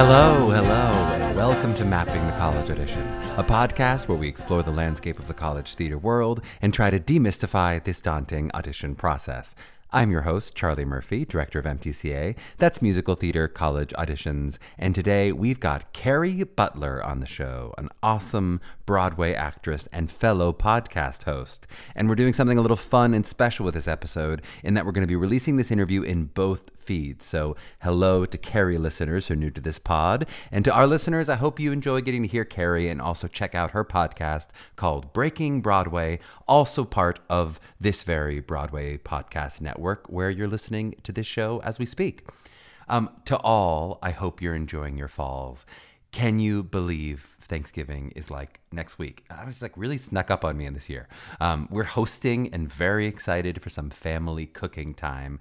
Hello, hello, and welcome to Mapping the College Audition, a podcast where we explore the landscape of the college theater world and try to demystify this daunting audition process. I'm your host, Charlie Murphy, director of MTCA. That's musical theater college auditions. And today we've got Kerry Butler on the show, an awesome Broadway actress and fellow podcast host. And we're doing something a little fun and special with this episode in that we're going to be releasing this interview in both feeds. So, hello to Kerry listeners who are new to this pod. And to our listeners, I hope you enjoy getting to hear Kerry and also check out her podcast called Breaking Broadway, also part of this very Broadway podcast network where you're listening to this show as we speak. Um, to all, I hope you're enjoying your falls. Can you believe Thanksgiving is like next week? I was like really snuck up on me in this year. Um, we're hosting and very excited for some family cooking time.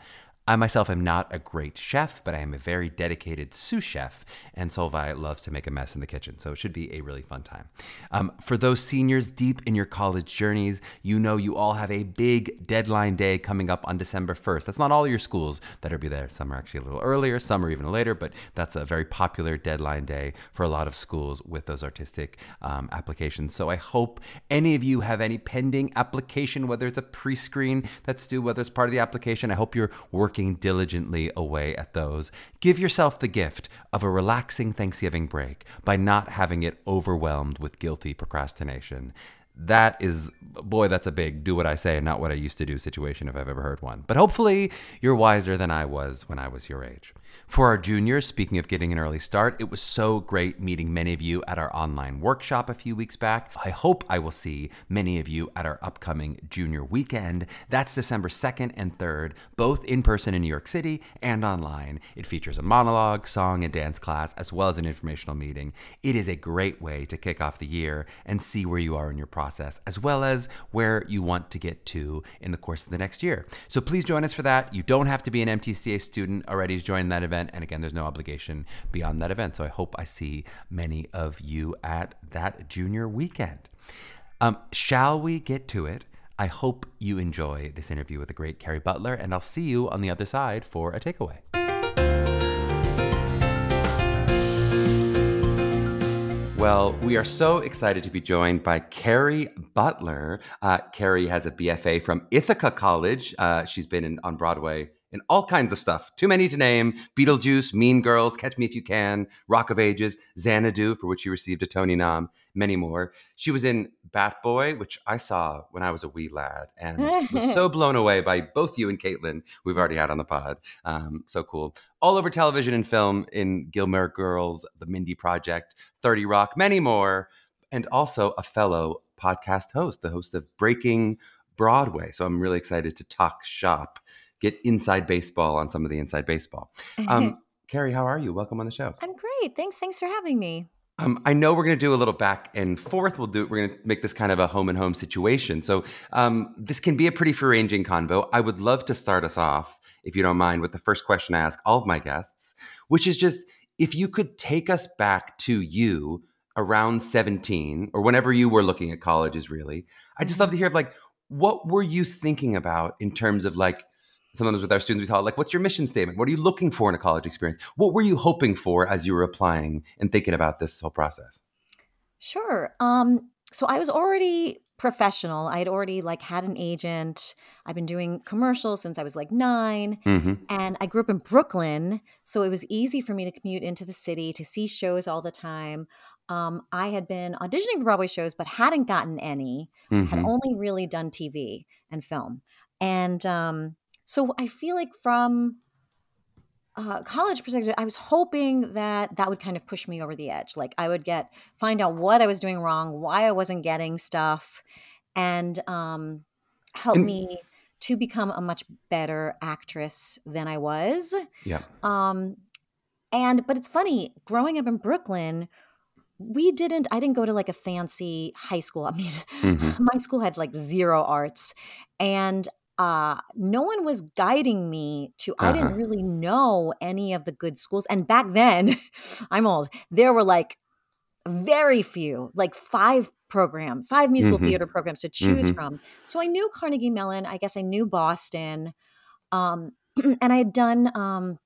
I myself am not a great chef, but I am a very dedicated sous chef, and Solvay loves to make a mess in the kitchen, so it should be a really fun time. Um, for those seniors deep in your college journeys, you know you all have a big deadline day coming up on December 1st. That's not all your schools that'll be there. Some are actually a little earlier, some are even later, but that's a very popular deadline day for a lot of schools with those artistic um, applications. So I hope any of you have any pending application, whether it's a pre screen that's due, whether it's part of the application. I hope you're working diligently away at those. Give yourself the gift of a relaxing Thanksgiving break by not having it overwhelmed with guilty procrastination. That is, boy, that's a big do what I say not what I used to do situation if I've ever heard one. But hopefully, you're wiser than I was when I was your age. For our juniors, speaking of getting an early start, it was so great meeting many of you at our online workshop a few weeks back. I hope I will see many of you at our upcoming junior weekend. That's December 2nd and 3rd, both in person in New York City and online. It features a monologue, song, and dance class, as well as an informational meeting. It is a great way to kick off the year and see where you are in your process, as well as where you want to get to in the course of the next year. So please join us for that. You don't have to be an MTCA student already to join that event. And again, there's no obligation beyond that event. So I hope I see many of you at that junior weekend. Um, shall we get to it? I hope you enjoy this interview with the great Kerry Butler, and I'll see you on the other side for a takeaway. Well, we are so excited to be joined by Kerry Butler. Uh, Kerry has a BFA from Ithaca College. Uh, she's been in, on Broadway in all kinds of stuff. Too many to name. Beetlejuice, Mean Girls, Catch Me If You Can, Rock of Ages, Xanadu, for which she received a Tony nom, many more. She was in Bat Boy, which I saw when I was a wee lad and was so blown away by both you and Kaitlin, we've already had on the pod. Um, so cool. All over television and film in Gilmore Girls, The Mindy Project, 30 Rock, many more. And also a fellow podcast host, the host of Breaking Broadway. So I'm really excited to talk shop get inside baseball on some of the inside baseball. Um, Kerry, how are you? Welcome on the show. I'm great. Thanks. Thanks for having me. Um, I know we're going to do a little back and forth. We'll do. We're going to make this kind of a home and home situation. So um, this can be a pretty free-ranging convo. I would love to start us off, if you don't mind, with the first question I ask all of my guests, which is just if you could take us back to you around 17 or whenever you were looking at colleges. Really, I just love to hear like what were you thinking about in terms of like sometimes with our students, we talk like, what's your mission statement? What are you looking for in a college experience? What were you hoping for as you were applying and thinking about this whole process? Sure. Um, so I was already professional. I had already like had an agent. I've been doing commercials since I was like 9 mm-hmm. and I grew up in Brooklyn, so it was easy for me to commute into the city to see shows all the time. Um, I had been auditioning for Broadway shows, but hadn't gotten any. Mm-hmm. Had only really done TV and film, and um, so I feel like from uh, college perspective, I was hoping that that would kind of push me over the edge. Like I would get find out what I was doing wrong, why I wasn't getting stuff, and um, help And- me to become a much better actress than I was. Yeah. Um, and but it's funny, growing up in Brooklyn, we didn't. I didn't go to like a fancy high school. I mean, Mhm. my school had like zero arts, and uh, no one was guiding me to. I Uh-huh. didn't really know any of the good schools, and back then, I'm old. There were like very few, like five program, five musical Mhm. theater programs to choose Mhm. from. So I knew Carnegie Mellon. I guess I knew Boston, um, and I had done um,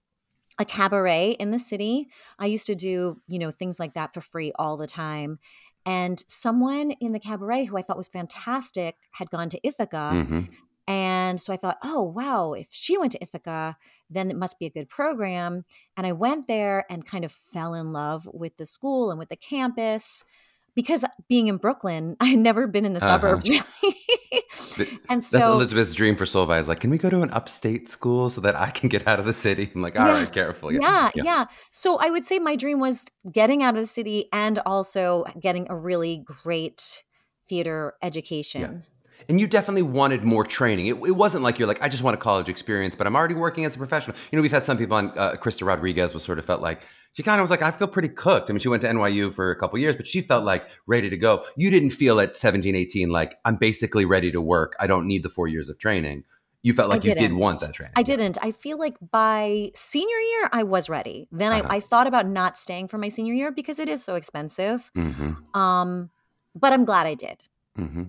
a cabaret in the city. I used to do, you know, things like that for free all the time. And someone in the cabaret who I thought was fantastic had gone to Ithaca. Mhm. And so I thought, oh, wow, if she went to Ithaca, then it must be a good program. And I went there and kind of fell in love with the school and with the campus because being in Brooklyn, I had never been in the Uh-huh. suburbs really. And That's so Elizabeth's dream for Solvay is like, can we go to an upstate school so that I can get out of the city? I'm like, all right, Yes. careful. Yeah, yeah, So I would say my dream was getting out of the city and also getting a really great theater education. And you definitely wanted more training. It, it wasn't like you're like, I just want a college experience, but I'm already working as a professional. You know, we've had some people on, uh, Krysta Rodriguez was sort of felt like, she kind of was like, I feel pretty cooked. I mean, she went to NYU for a couple years, but she felt like ready to go. You didn't feel at 17, 18, like, I'm basically ready to work. I don't need the four years of training. You felt like you did want that training. I didn't. I feel like by senior year, I was ready. Then Uh-huh. I, I thought about not staying for my senior year because it is so expensive. Mm-hmm. Um, but I'm glad I did. Mm-hmm.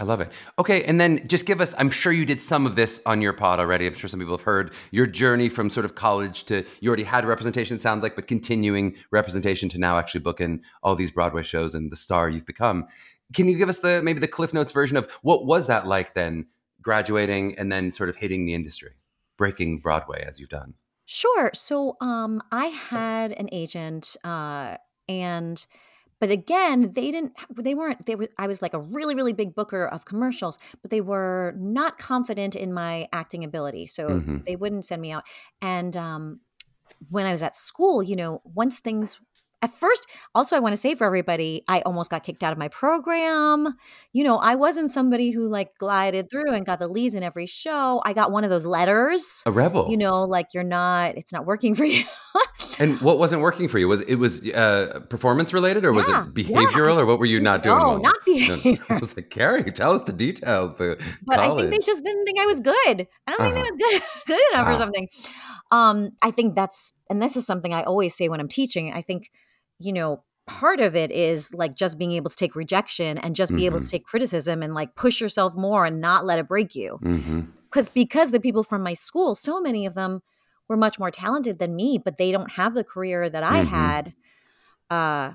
I love it. Okay, and then just give us. I'm sure you did some of this on your pod already. I'm sure some people have heard your journey from sort of college to you already had representation. Sounds like, but continuing representation to now actually booking all these Broadway shows and the star you've become. Can you give us the maybe the Cliff Notes version of what was that like then, graduating and then sort of hitting the industry, breaking Broadway as you've done? Sure. So um I had an agent uh and but again, they didn't they weren't they were I was like a really really big booker of commercials, but they were not confident in my acting ability. So Mhm. they wouldn't send me out. And um when I was at school, you know, once things at first, also I want to say for everybody, I almost got kicked out of my program. You know, I wasn't somebody who like glided through and got the leads in every show. I got one of those letters A rebel. you know like you're not it's not working for you And what wasn't working for you? Was it was uh, performance related or was Yeah, it behavioral or what were you not doing? no well? not No, behavior I was like, Kerry, tell us the details. The but i think they just didn't think i was good i don't think they Uh-huh. was good good enough or something um i think that's and this is something i always say when i'm teaching i think you know part of it is like just being able to take rejection and just be able to Mhm. take criticism and like push yourself more and not let it break you because because the people from my school so many of them were much more talented than me but they don't have the career that i Mhm. had uh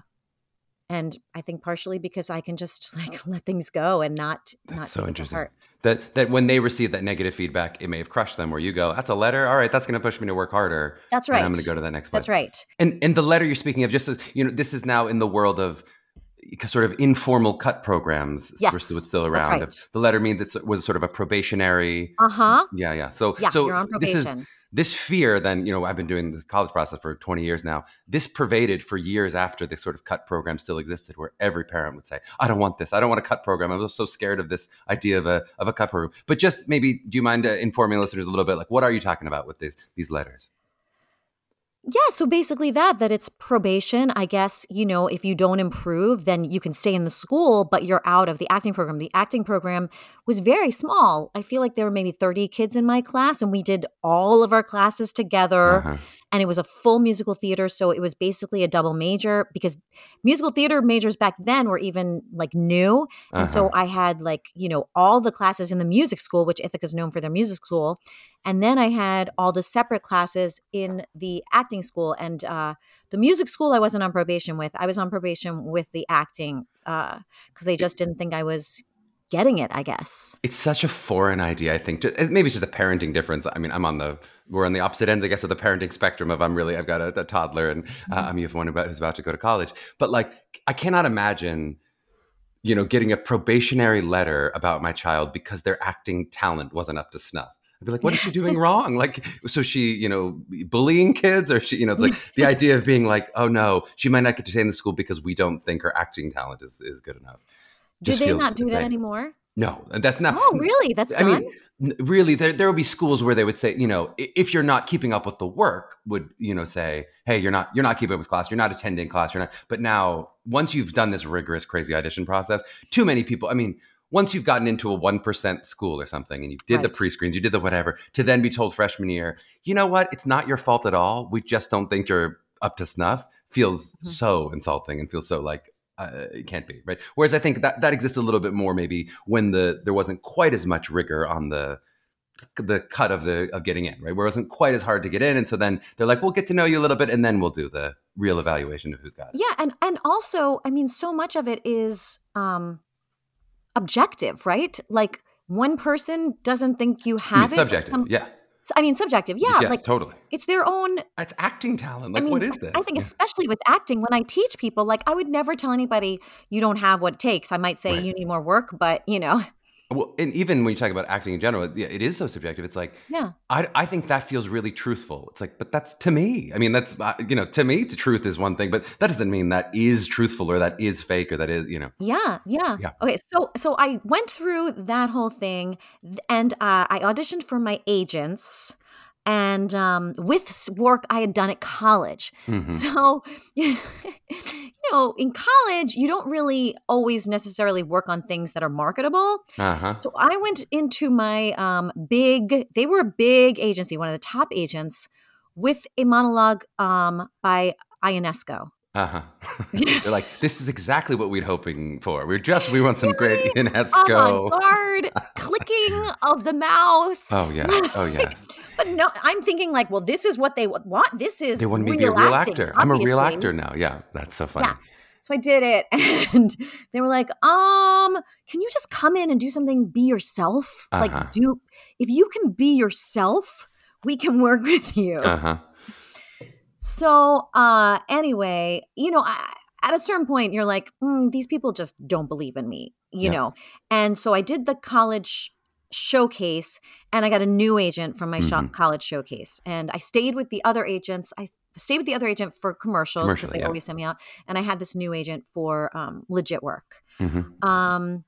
and i think partially because i can just like let things go and not not so take it to interesting. That that when they receive that negative feedback, it may have crushed them. Where you go, that's a letter. All right, that's going to push me to work harder. that's and right I'm going to go to that next place. that's right And and the letter you're speaking of, just as you know, this is now in the world of sort of informal cut programs. Yes, we're still, that's around. right. The letter means it was sort of a probationary. uh-huh Yeah, yeah. So yeah so you're on this is this fear then you know i've been doing the college process for 20 years now this pervaded for years after this sort of cut program still existed where every parent would say i don't want this. I don't want a cut program. I'm so scared of this idea of a, of a cut program. But just maybe do you mind uh, informing listeners a little bit like what are you talking about with these these letters Yeah, so basically that that it's probation. I guess, you know, if you don't improve, then you can stay in the school, but you're out of the acting program. The acting program was very small. I feel like there were maybe 30 kids in my class and we did all of our classes together Uh-huh. And it was a full musical theater, so it was basically a double major because musical theater majors back then were even like new. And so Uh-huh. I had like, you know, all the classes in the music school, which Ithaca is known for their music school. And then I had all the separate classes in the acting school. And uh, the music school I wasn't on probation with. I was on probation with the acting because they just didn't think I was getting it, I guess. It's such a foreign idea, I think. Ju- Maybe it's just a parenting difference. I mean, I'm on the we're on the opposite ends, I guess, of the parenting spectrum. Of I'm really I've got a, a toddler, and uh, Mhm. I'm you have one about, who's about to go to college. But like, I cannot imagine, you know, getting a probationary letter about my child because their acting talent wasn't up to snuff. I'd be like, what is she doing wrong? Like, so she, you know, bullying kids, or she, you know, it's like the idea of being like, oh no, she might not get to stay in the school because we don't think her acting talent is is good enough. Do they not do that insane. anymore? No, that's not. Oh, really? That's I done. mean, really, there there will be schools where they would say, you know, if you're not keeping up with the work, would you know say, hey, you're not you're not keeping up with class, you're not attending class, you're not. But now, once you've done this rigorous, crazy audition process, too many people. I mean, once you've gotten into a one percent school or something, and you did the pre screens, you did the whatever, to then be told freshman year, you know what, it's not your fault at all. We just don't think you're up to snuff. Feels Mhm. so insulting and feels so like uh, it can't be right. Whereas I think that that exists a little bit more maybe when the there wasn't quite as much rigor on the the cut of the of getting in, right? Where it wasn't quite as hard to get in, and so then they're like, "We'll get to know you a little bit, and then we'll do the real evaluation of who's got it." Yeah, and and also, I mean, so much of it is um objective, right? Like one person doesn't think you have it. subjective, some- yeah, I mean, subjective. Yeah, yes, like totally. it's their own. It's acting talent. Like, I mean, what is this? I think, especially with acting, when I teach people, like I would never tell anybody you don't have what it takes. I might say Right. you need more work, but you know, Well, and even when you talk about acting in general, yeah, it is so subjective. It's like yeah, I, I think that feels really truthful. It's like, but that's to me. I mean, that's uh, you know, to me, the truth is one thing, but that doesn't mean that is truthful or that is fake or that is you know. yeah, yeah. Yeah. Okay, so so I went through that whole thing, and uh, I auditioned for my agents. And um, with work I had done at college, Mhm. So, you know, in college, you don't really always necessarily work on things that are marketable. Uh huh. So I went into my um, big, they were a big agency, one of the top agents, with a monologue um, by Ionesco. Uh huh. They're like, this is exactly what we're hoping for. We're just we want some great Avant Ionesco. garde, clicking of the mouth. Oh yes. Oh yes. No, I'm thinking like, well, this is what they want. This is They wanted me to be a real acting, actor. I'm a real actor now. Yeah, that's so funny. Yeah. So I did it and they were like, um, can you just come in and do something, be yourself? Uh-huh. Like do if you can be yourself, we can work with you. Uh huh. So uh anyway, you know, I, at a certain point you're like, mm, these people just don't believe in me, you Yeah. know. And so I did the college showcase and I got a new agent from my sho- Mhm. college showcase and I stayed with the other agents. I stayed with the other agent for commercials because they yeah. always send me out and I had this new agent for um, legit work. hmm Um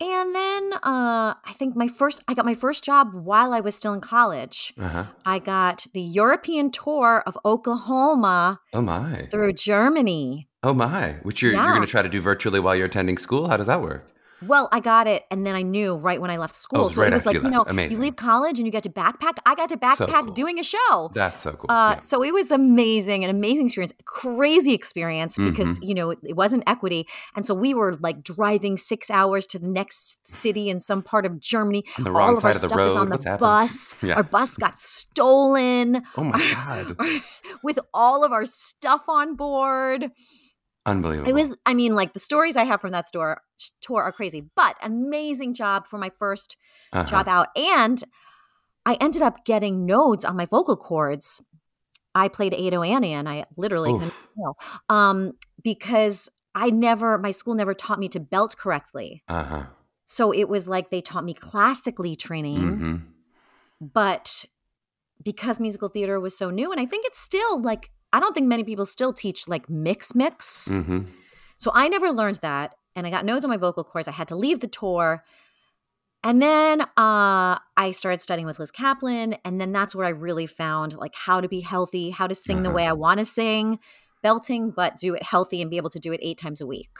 and then uh I think my first I got my first job while I was still in college. Uh huh. I got the European tour of Oklahoma Oh my. through Germany. Oh my. Which you're you're going to try to do virtually while you're attending school? How does that work? Well, I got it, and then I knew right when I left school. Oh, it so right it was like you you know. Amazing. you leave college and you get to backpack. I got to So backpack cool. doing a show. That's so cool. Uh, Yeah. So it was amazing, an amazing experience, crazy experience because Mm-hmm. you know it, it wasn't equity, and so we were like driving six hours to the next city in some part of Germany. On the All wrong of our of the stuff is road. on What's the happening? bus. Yeah. Our bus got stolen. Oh my god. with all of our stuff on board. Unbelievable. It was, I mean, like the stories I have from that store tour are crazy, but amazing job for my first Uh-huh. job out. And I ended up getting nodes on my vocal cords. I played Ado Annie and I literally couldn't know. Um, because I never, my school never taught me to belt correctly. Uh-huh. So it was like they taught me classically training, hmm but because musical theater was so new, and I think it's still like, I don't think many people still teach like mix mix. hmm So I never learned that. And I got nodes on my vocal cords. I had to leave the tour. And then uh, I started studying with Liz Caplan. And then that's where I really found like how to be healthy, how to sing the Uh-huh. way I want to sing, belting, but do it healthy and be able to do it eight times a week.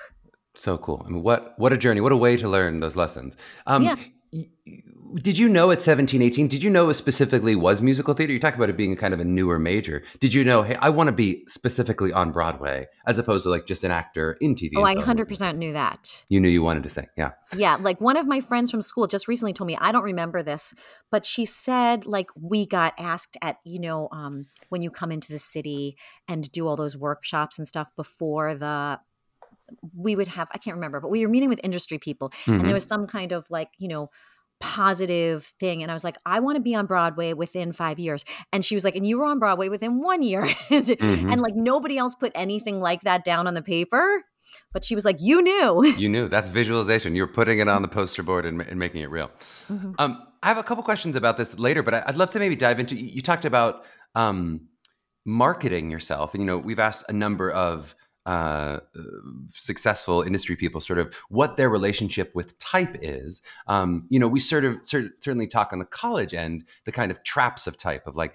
So cool. I mean, what what a journey. What a way to learn those lessons. Um, Yeah. Did you know at 17, 18, did you know it specifically was musical theater? You talk about it being kind of a newer major. Did you know, hey, I want to be specifically on Broadway as opposed to like just an actor in TV? Oh, I 100% knew that. You knew you wanted to sing. Yeah. Yeah, like one of my friends from school just recently told me, I don't remember this, but she said like we got asked at, you know, um, when you come into the city and do all those workshops and stuff before the we would have I can't remember, but we were meeting with industry people and Mhm. there was some kind of like, you know, positive thing and I was like, I want to be on Broadway within 5 years. And she was like, and you were on Broadway within 1 year. and, Mhm. and like nobody else put anything like that down on the paper, but she was like, you knew. You knew. That's visualization. You're putting it on the poster board and, and making it real. Mhm. Um, I have a couple questions about this later, but I'd love to maybe dive into. You talked about um, marketing yourself, and you know we've asked a number of uh, successful industry people sort of what their relationship with type is. Um, you know, we sort of cer- certainly talk on the college end the kind of traps of type of like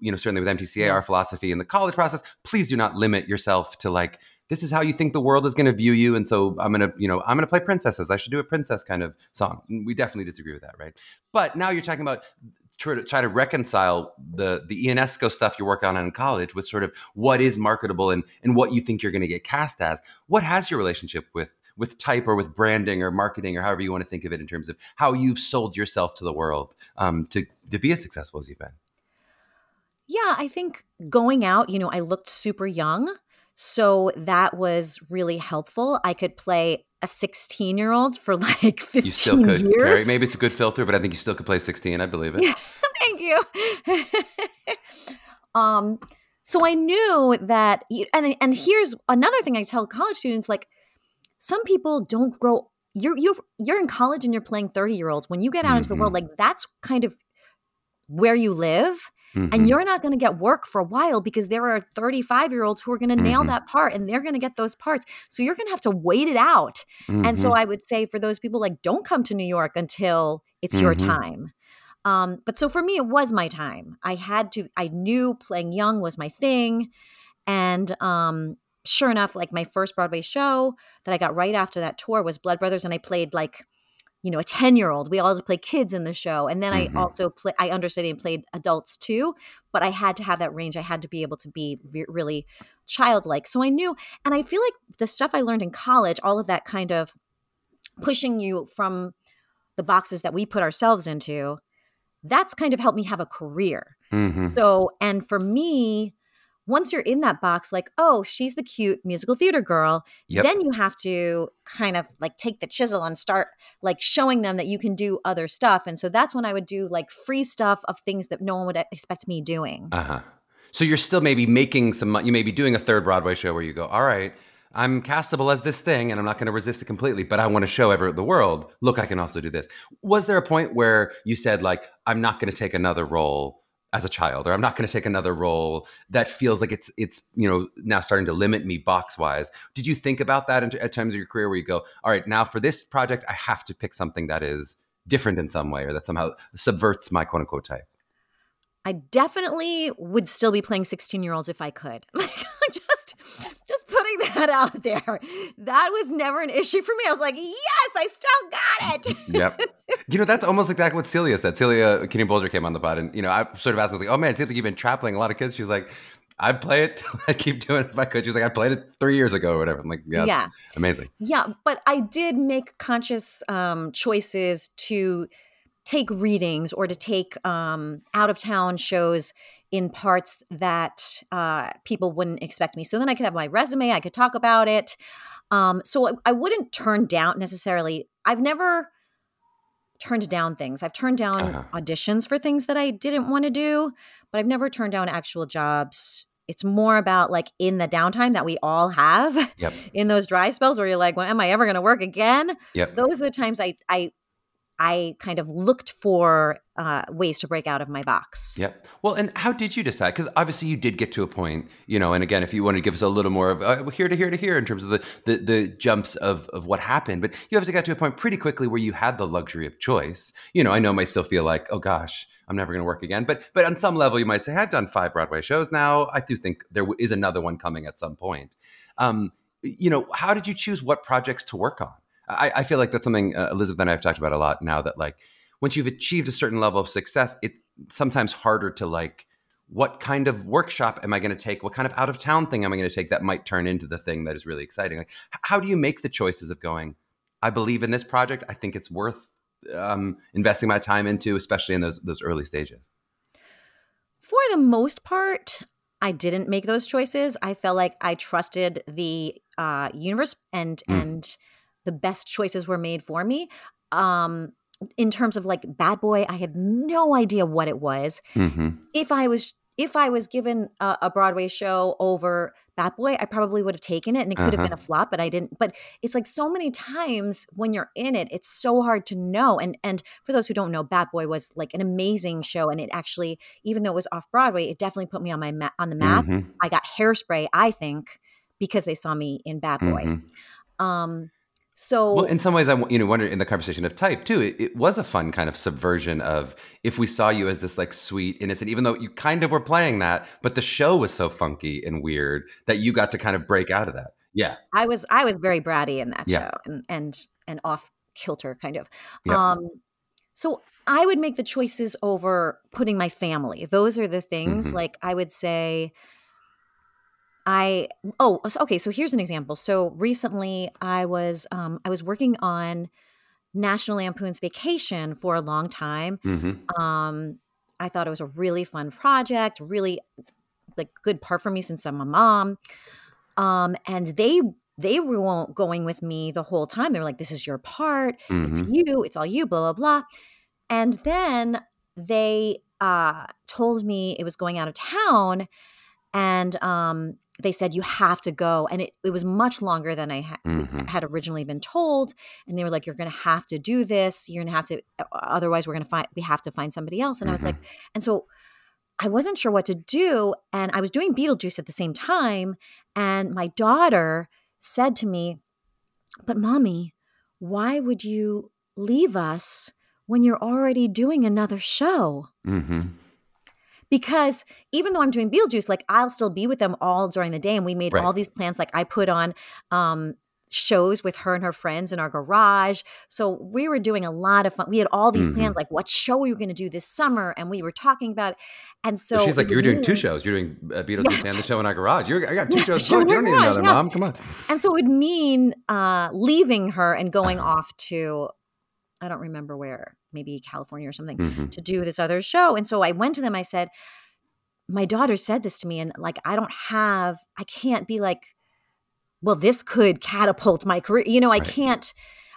you know certainly with MTCA our philosophy in the college process. Please do not limit yourself to like this is how you think the world is going to view you, and so I'm gonna you know I'm gonna play princesses. I should do a princess kind of song. We definitely disagree with that, right? But now you're talking about try to try to reconcile the the Ionesco stuff you're working on in college with sort of what is marketable and and what you think you're going to get cast as. What has your relationship with with type or with branding or marketing or however you want to think of it in terms of how you've sold yourself to the world um, to to be as successful as you've been? Yeah, I think going out, you know, I looked super young. So that was really helpful. I could play a 16 year old for like 15 you still could, years. Kerry. Maybe it's a good filter, but I think you still could play 16. I believe it. Thank you. um, so I knew that, and and here's another thing I tell college students: like, some people don't grow. You're you you're in college and you're playing 30 year olds. When you get out mm-hmm. into the world, mm-hmm. like that's kind of where you live. Mm-hmm. And you're not going to get work for a while because there are 35 year olds who are going to mm-hmm. nail that part and they're going to get those parts. So you're going to have to wait it out. Mm-hmm. And so mm-hmm. I would say for those people, like, don't come to New York until it's your mm-hmm. time. Um, but so for me, it was my time. I had to, I knew playing young was my thing. And um, sure enough, like my first Broadway show that I got right after that tour was Blood Brothers. And I played like you know a 10 year old we always play kids in the show and then mm-hmm. i also play i understood and played adults too but i had to have that range i had to be able to be really childlike so i knew and i feel like the stuff i learned in college all of that kind of pushing you from the boxes that we put ourselves into that's kind of helped me have a career mm-hmm. so and for me once you're in that box, like, oh, she's the cute musical theater girl, yep. then you have to kind of like take the chisel and start like showing them that you can do other stuff. And so that's when I would do like free stuff of things that no one would expect me doing. Uh huh. So you're still maybe making some, you may be doing a third Broadway show where you go, all right, I'm castable as this thing and I'm not going to resist it completely, but I want to show ever the world, look, I can also do this. Was there a point where you said, like, I'm not going to take another role as a child or i'm not going to take another role that feels like it's it's you know now starting to limit me box wise did you think about that at times of your career where you go all right now for this project i have to pick something that is different in some way or that somehow subverts my quote unquote type i definitely would still be playing 16 year olds if i could. Just just that out there. That was never an issue for me. I was like, yes, I still got it. yep. You know, that's almost exactly what Celia said. Celia Keenan-Bolger came on the pod, and you know, I sort of asked, I was like, oh man, it seems like you've been traveling a lot of kids. She was like, I'd play it. I keep doing it if I could. She's like, I played it three years ago or whatever. I'm like, yeah, yeah. amazing. Yeah, but I did make conscious um, choices to take readings or to take um, out of town shows in parts that uh, people wouldn't expect me. So then I could have my resume, I could talk about it. Um, so I, I wouldn't turn down necessarily. I've never turned down things. I've turned down uh-huh. auditions for things that I didn't want to do, but I've never turned down actual jobs. It's more about like in the downtime that we all have yep. in those dry spells where you're like, well, am I ever going to work again? Yep. Those are the times I, I I kind of looked for uh, ways to break out of my box. Yep. Well, and how did you decide? Because obviously you did get to a point, you know. And again, if you want to give us a little more of uh, here to here to here in terms of the, the the jumps of of what happened, but you obviously got to a point pretty quickly where you had the luxury of choice. You know, I know I might still feel like, oh gosh, I'm never going to work again. But but on some level, you might say, I've done five Broadway shows now. I do think there is another one coming at some point. Um, you know, how did you choose what projects to work on? I, I feel like that's something uh, Elizabeth and I have talked about a lot now that like once you've achieved a certain level of success, it's sometimes harder to like what kind of workshop am I going to take? What kind of out of town thing am I going to take that might turn into the thing that is really exciting? Like, how do you make the choices of going? I believe in this project. I think it's worth um, investing my time into, especially in those those early stages. For the most part, I didn't make those choices. I felt like I trusted the uh, universe and mm. and the best choices were made for me. Um, in terms of like Bat Boy, I had no idea what it was. Mm-hmm. If I was if I was given a, a, Broadway show over Bat Boy, I probably would have taken it and it could uh-huh. have been a flop, but I didn't. But it's like so many times when you're in it, it's so hard to know. And and for those who don't know, Bat Boy was like an amazing show, and it actually, even though it was off Broadway, it definitely put me on my ma- on the map. Mm-hmm. I got hairspray, I think, because they saw me in Bat Boy. Mm-hmm. Um, so, well, in some ways, I you know wonder in the conversation of type too. It, it, was a fun kind of subversion of if we saw you as this like sweet, innocent, even though you kind of were playing that, but the show was so funky and weird that you got to kind of break out of that. Yeah, I was I was very bratty in that yeah. show and and and off kilter kind of. Yep. Um, so I would make the choices over putting my family. Those are the things. Mm-hmm. Like I would say I oh okay so here's an example. So recently I was um, I was working on National Lampoon's Vacation for a long time. Mm-hmm. Um, I thought it was a really fun project, really like good part for me since I'm a mom. Um, and they they weren't going with me the whole time. They were like, "This is your part. Mm-hmm. It's you. It's all you." Blah blah blah. And then they uh, told me it was going out of town, and um, they said you have to go and it, it was much longer than i ha- mm-hmm. had originally been told and they were like you're going to have to do this you're going to have to otherwise we're going to find we have to find somebody else and mm-hmm. i was like mm-hmm. and so i wasn't sure what to do and i was doing beetlejuice at the same time and my daughter said to me but mommy why would you leave us when you're already doing another show mm-hmm because even though I'm doing Beetlejuice, like I'll still be with them all during the day. And we made right. all these plans. Like I put on um, shows with her and her friends in our garage. So we were doing a lot of fun. We had all these mm-hmm. plans, like what show we were going to do this summer, and we were talking about. It. And so, she's like, "You're doing two shows. You're doing uh, Beetlejuice yes. and the show in our garage. You're, I got two shows. you don't need another, yeah. mom. Come on." And so it would mean uh, leaving her and going uh-huh. off to I don't remember where, maybe California or something, mm-hmm. to do this other show. And so I went to them, I said, my daughter said this to me, and like, I don't have, I can't be like, well, this could catapult my career. You know, I right. can't,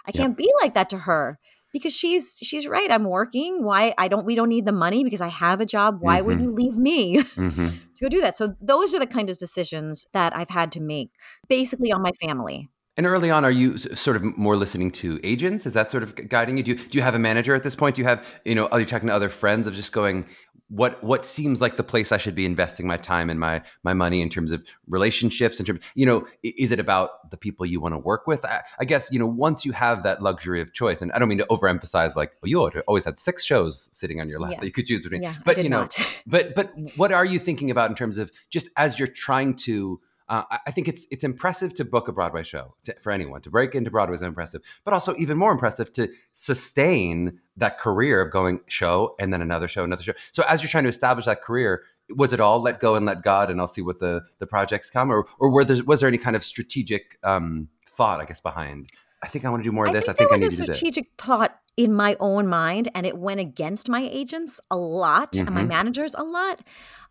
I can't be like that to her because she's she's right. I'm working. Why I don't we don't need the money because I have a job. Why mm-hmm. would you leave me mm-hmm. to go do that? So those are the kind of decisions that I've had to make basically on my family. And early on, are you sort of more listening to agents? Is that sort of guiding you? Do, you? do you have a manager at this point? Do you have, you know, are you talking to other friends of just going, what what seems like the place I should be investing my time and my my money in terms of relationships? In terms, you know, is it about the people you want to work with? I, I guess you know, once you have that luxury of choice, and I don't mean to overemphasize, like, oh, you always had six shows sitting on your lap yeah. that you could choose between. Yeah, but you know, but but what are you thinking about in terms of just as you're trying to uh, I think it's it's impressive to book a Broadway show to, for anyone to break into Broadway is impressive, but also even more impressive to sustain that career of going show and then another show, another show. So as you're trying to establish that career, was it all let go and let God, and I'll see what the the projects come, or or were there, was there any kind of strategic um, thought, I guess, behind? I think I want to do more of this. I think, I, think I need to do this. Strategic thought in my own mind, and it went against my agents a lot mm-hmm. and my mm-hmm. managers a lot.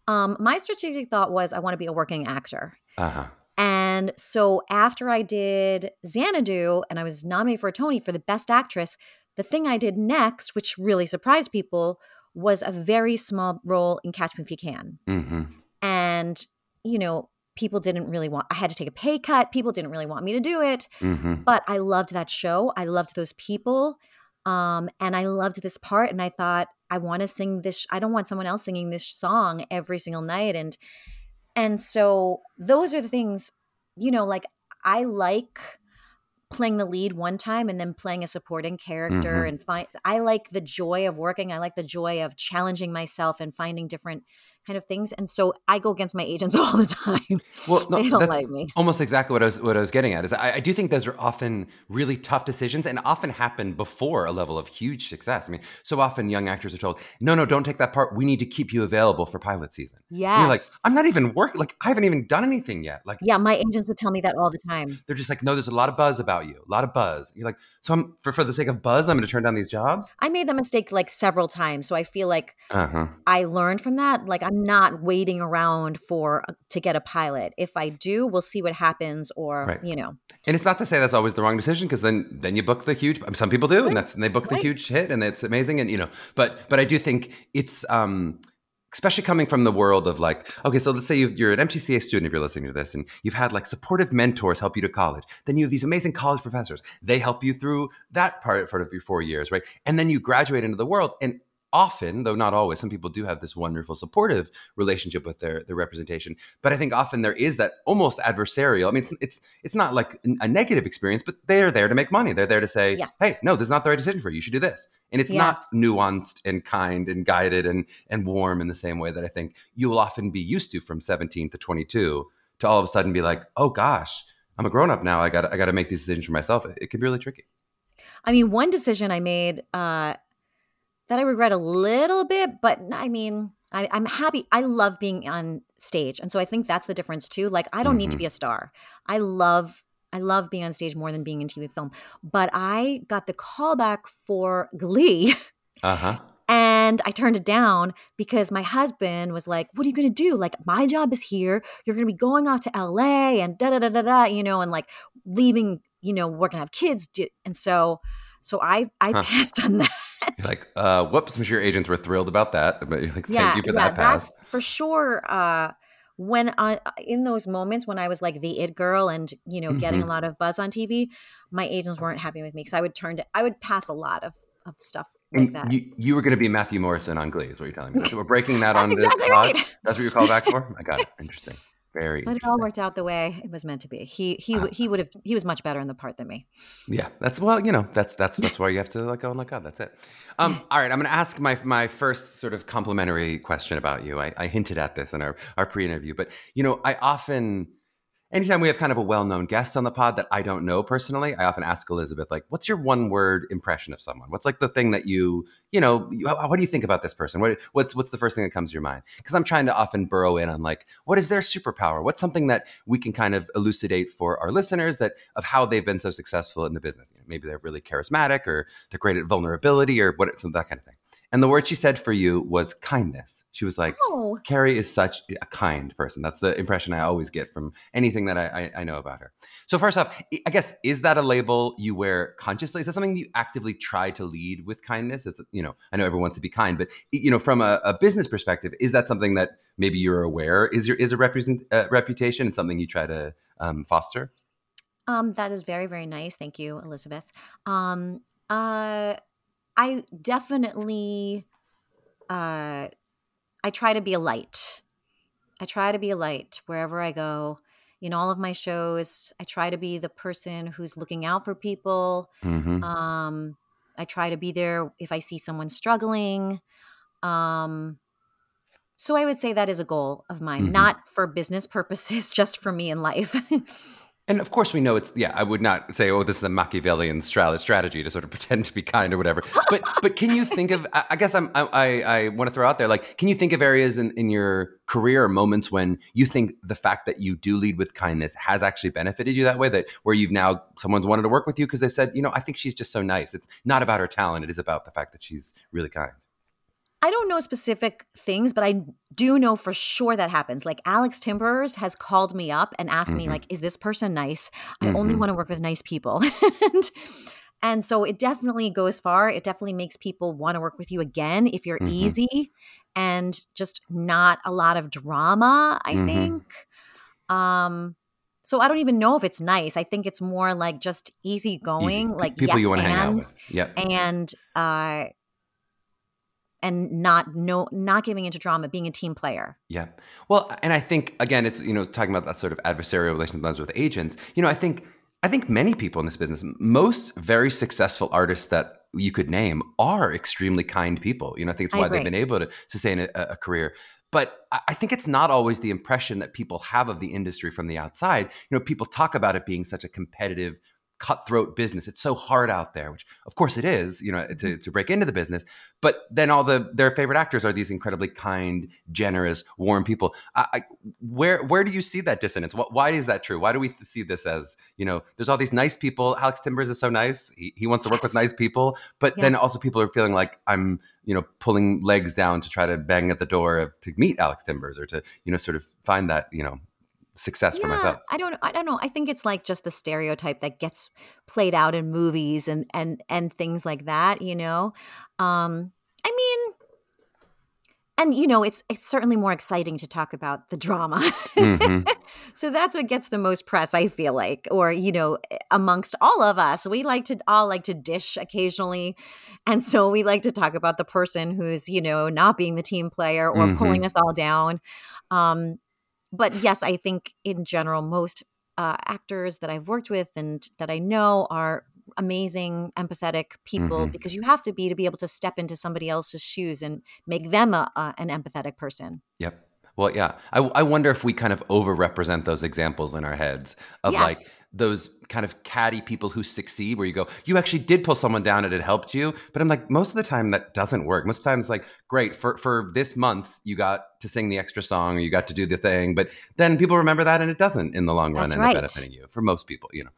Um, my strategic thought was I want to be a working actor. Uh-huh. And so after I did Xanadu and I was nominated for a Tony for the Best Actress, the thing I did next, which really surprised people, was a very small role in Catch Me If You Can. Mm-hmm. And, you know, people didn't really want, I had to take a pay cut. People didn't really want me to do it. Mm-hmm. But I loved that show. I loved those people. Um, and I loved this part. And I thought, I want to sing this. I don't want someone else singing this song every single night. And and so those are the things, you know, like I like playing the lead one time and then playing a supporting character mm-hmm. and find I like the joy of working. I like the joy of challenging myself and finding different kind of things. And so I go against my agents all the time. Well, no, they don't that's like me. Almost exactly what I was what I was getting at is I, I, do think those are often really tough decisions and often happen before a level of huge success. I mean, so often young actors are told, "No, no, don't take that part. We need to keep you available for pilot season." Yeah, like, I'm not even working. Like, I haven't even done anything yet. Like, yeah, my agents would tell me that all the time. They're just like, "No, there's a lot of buzz about you. A lot of buzz." You're like, "So I'm for for the sake of buzz, I'm going to turn down these jobs." I made the mistake like several times, so I feel like uh-huh. I learned from that. Like, I'm not waiting around for uh, to get a pilot. If I do, we'll see what happens, or right. you know. And it's not to say that's always the wrong decision because then then you book the huge. Some people do, right. and that's and they book the right. huge hit, and it's amazing, and you know. But but I do think it's um especially coming from the world of like, okay, so let's say you are an MTCA student if you're listening to this, and you've had like supportive mentors help you to college. Then you have these amazing college professors. They help you through that part, part of your four years, right? And then you graduate into the world, and often, though not always, some people do have this wonderful supportive relationship with their their representation. But I think often there is that almost adversarial. I mean, it's it's, it's not like a negative experience, but they're there to make money. They're there to say, yes. "Hey, no, this is not the right decision for you. You should do this." And it's yes. not nuanced and kind and guided and and warm in the same way that I think you will often be used to from 17 to 22 to all of a sudden be like, "Oh gosh, I'm a grown up now. I got I got to make these decisions for myself." It, it can be really tricky. I mean, one decision I made uh, that I regret a little bit, but I mean, I, am happy. I love being on stage, and so I think that's the difference too. Like, I don't mm-hmm. need to mm-hmm. be a star. I love, I love being on stage more than being in TV film. But I got the callback for Glee. Uh huh. And I turned it down because my husband was like, What are you going to do? Like, my job is here. You're going to be going out to LA and da da da da da, you know, and like leaving, you know, we're going to have kids. And so, so I, I huh. passed on that. You're like, uh, whoops, I'm sure your agents were thrilled about that. But like, thank yeah, you for yeah, that pass. for sure. Uh, when I, in those moments when I was like the it girl and you know getting mm-hmm. a lot of buzz on TV, my agents weren't happy with me because I would turn to I would pass a lot of of stuff like that. You, you were going to be Matthew Morrison on Glee, is what you're telling me. So we're breaking that on exactly the right. That's what you're called back for. I got it. Interesting. Very. But it all worked out the way it was meant to be. He he uh, he would have he was much better in the part than me. Yeah, that's well, you know, that's that's that's why you have to like, oh my God. That's it. Um, all right, I'm going to ask my my first sort of complimentary question about you. I, I hinted at this in our our pre-interview, but you know, I often anytime we have kind of a well-known guest on the pod that I don't know personally, I often ask Elizabeth, like, what's your one-word impression of someone? What's like the thing that you, you know, you, what do you think about this person? What, what's what's the first thing that comes to your mind? Because I'm trying to often burrow in on like, what is their superpower? What's something that we can kind of elucidate for our listeners that of how they've been so successful in the business? You know, maybe they're really charismatic, or they're great at vulnerability, or what, some that kind of thing. And the word she said for you was kindness. She was like, oh. Kerry is such a kind person. That's the impression I always get from anything that I, I, I, know about her. So, first off, I guess, is that a label you wear consciously? Is that something you actively try to lead with kindness? Is you know, I know everyone wants to be kind, but, you know, from a, a business perspective, is that something that maybe you're aware is your is a represent, uh, reputation and something you try to um, foster? Um, that is very, very nice. Thank you, Elizabeth. Um, uh, I definitely uh I try to be a light. I try to be a light wherever I go. In all of my shows, I try to be the person who's looking out for people. Mm-hmm. Um, I try to be there if I see someone struggling. Um, so I would say that is a goal of mine, mm-hmm. not for business purposes, just for me in life. And of course, we know it's yeah. I would not say, "Oh, this is a Machiavellian strategy to sort of pretend to be kind or whatever." But but can you think of? I guess I'm, I I want to throw out there like, can you think of areas in in your career or moments when you think the fact that you do lead with kindness has actually benefited you that way? That where you've now someone's wanted to work with you because they said, you know, I think she's just so nice. It's not about her talent; it is about the fact that she's really kind. I don't know specific things, but I do know for sure that happens. Like Alex Timbers has called me up and asked mm-hmm. me, like, is this person nice? I mm-hmm. only want to work with nice people. and, and so it definitely goes far. It definitely makes people want to work with you again if you're mm-hmm. easy and just not a lot of drama, I mm-hmm. think. Um, so I don't even know if it's nice. I think it's more like just easy going, like people yes you want to hang out with. Yep. And uh and not no not giving into drama being a team player. Yeah. Well and i think again it's you know talking about that sort of adversarial relationship with agents you know i think i think many people in this business most very successful artists that you could name are extremely kind people. You know i think it's why they've been able to sustain a, a career. But I think it's not always the impression that people have of the industry from the outside. You know, people talk about it being such a competitive cutthroat business. It's so hard out there, which of course it is, you know, to, mm-hmm. to break into the business. But then all the their favorite actors are these incredibly kind, generous, warm people. I, I, where where do you see that dissonance? What, why is that true? Why do we see this as you know? There's all these nice people. Alex Timbers is so nice. He, he wants to work yes. with nice people, but yeah. then also people are feeling like I'm you know pulling legs down to try to bang at the door to meet Alex Timbers or to you know sort of find that you know success yeah, for myself. I don't I don't know. I think it's like just the stereotype that gets played out in movies and and and things like that, you know. Um I mean and you know it's it's certainly more exciting to talk about the drama Mhm. so that's what gets the most press i feel like or you know amongst all of us we like to all like to dish occasionally and so we like to talk about the person who's you know not being the team player or Mhm. pulling us all down um but yes i think in general most uh, actors that i've worked with and that i know are amazing empathetic people Mhm. because you have to be to be able to step into somebody else's shoes and make them a, a, an empathetic person Yep. Well, yeah. I, I wonder if we kind of overrepresent those examples in our heads of like Yes. Those kind of catty people who succeed, where you go, you actually did pull someone down and it helped you. But I'm like, most of the time that doesn't work. Most of the time it's like, great, for, for this month, you got to sing the extra song or you got to do the thing. But then people remember that and it doesn't in the long run That's end right. up benefiting you for most people, you know.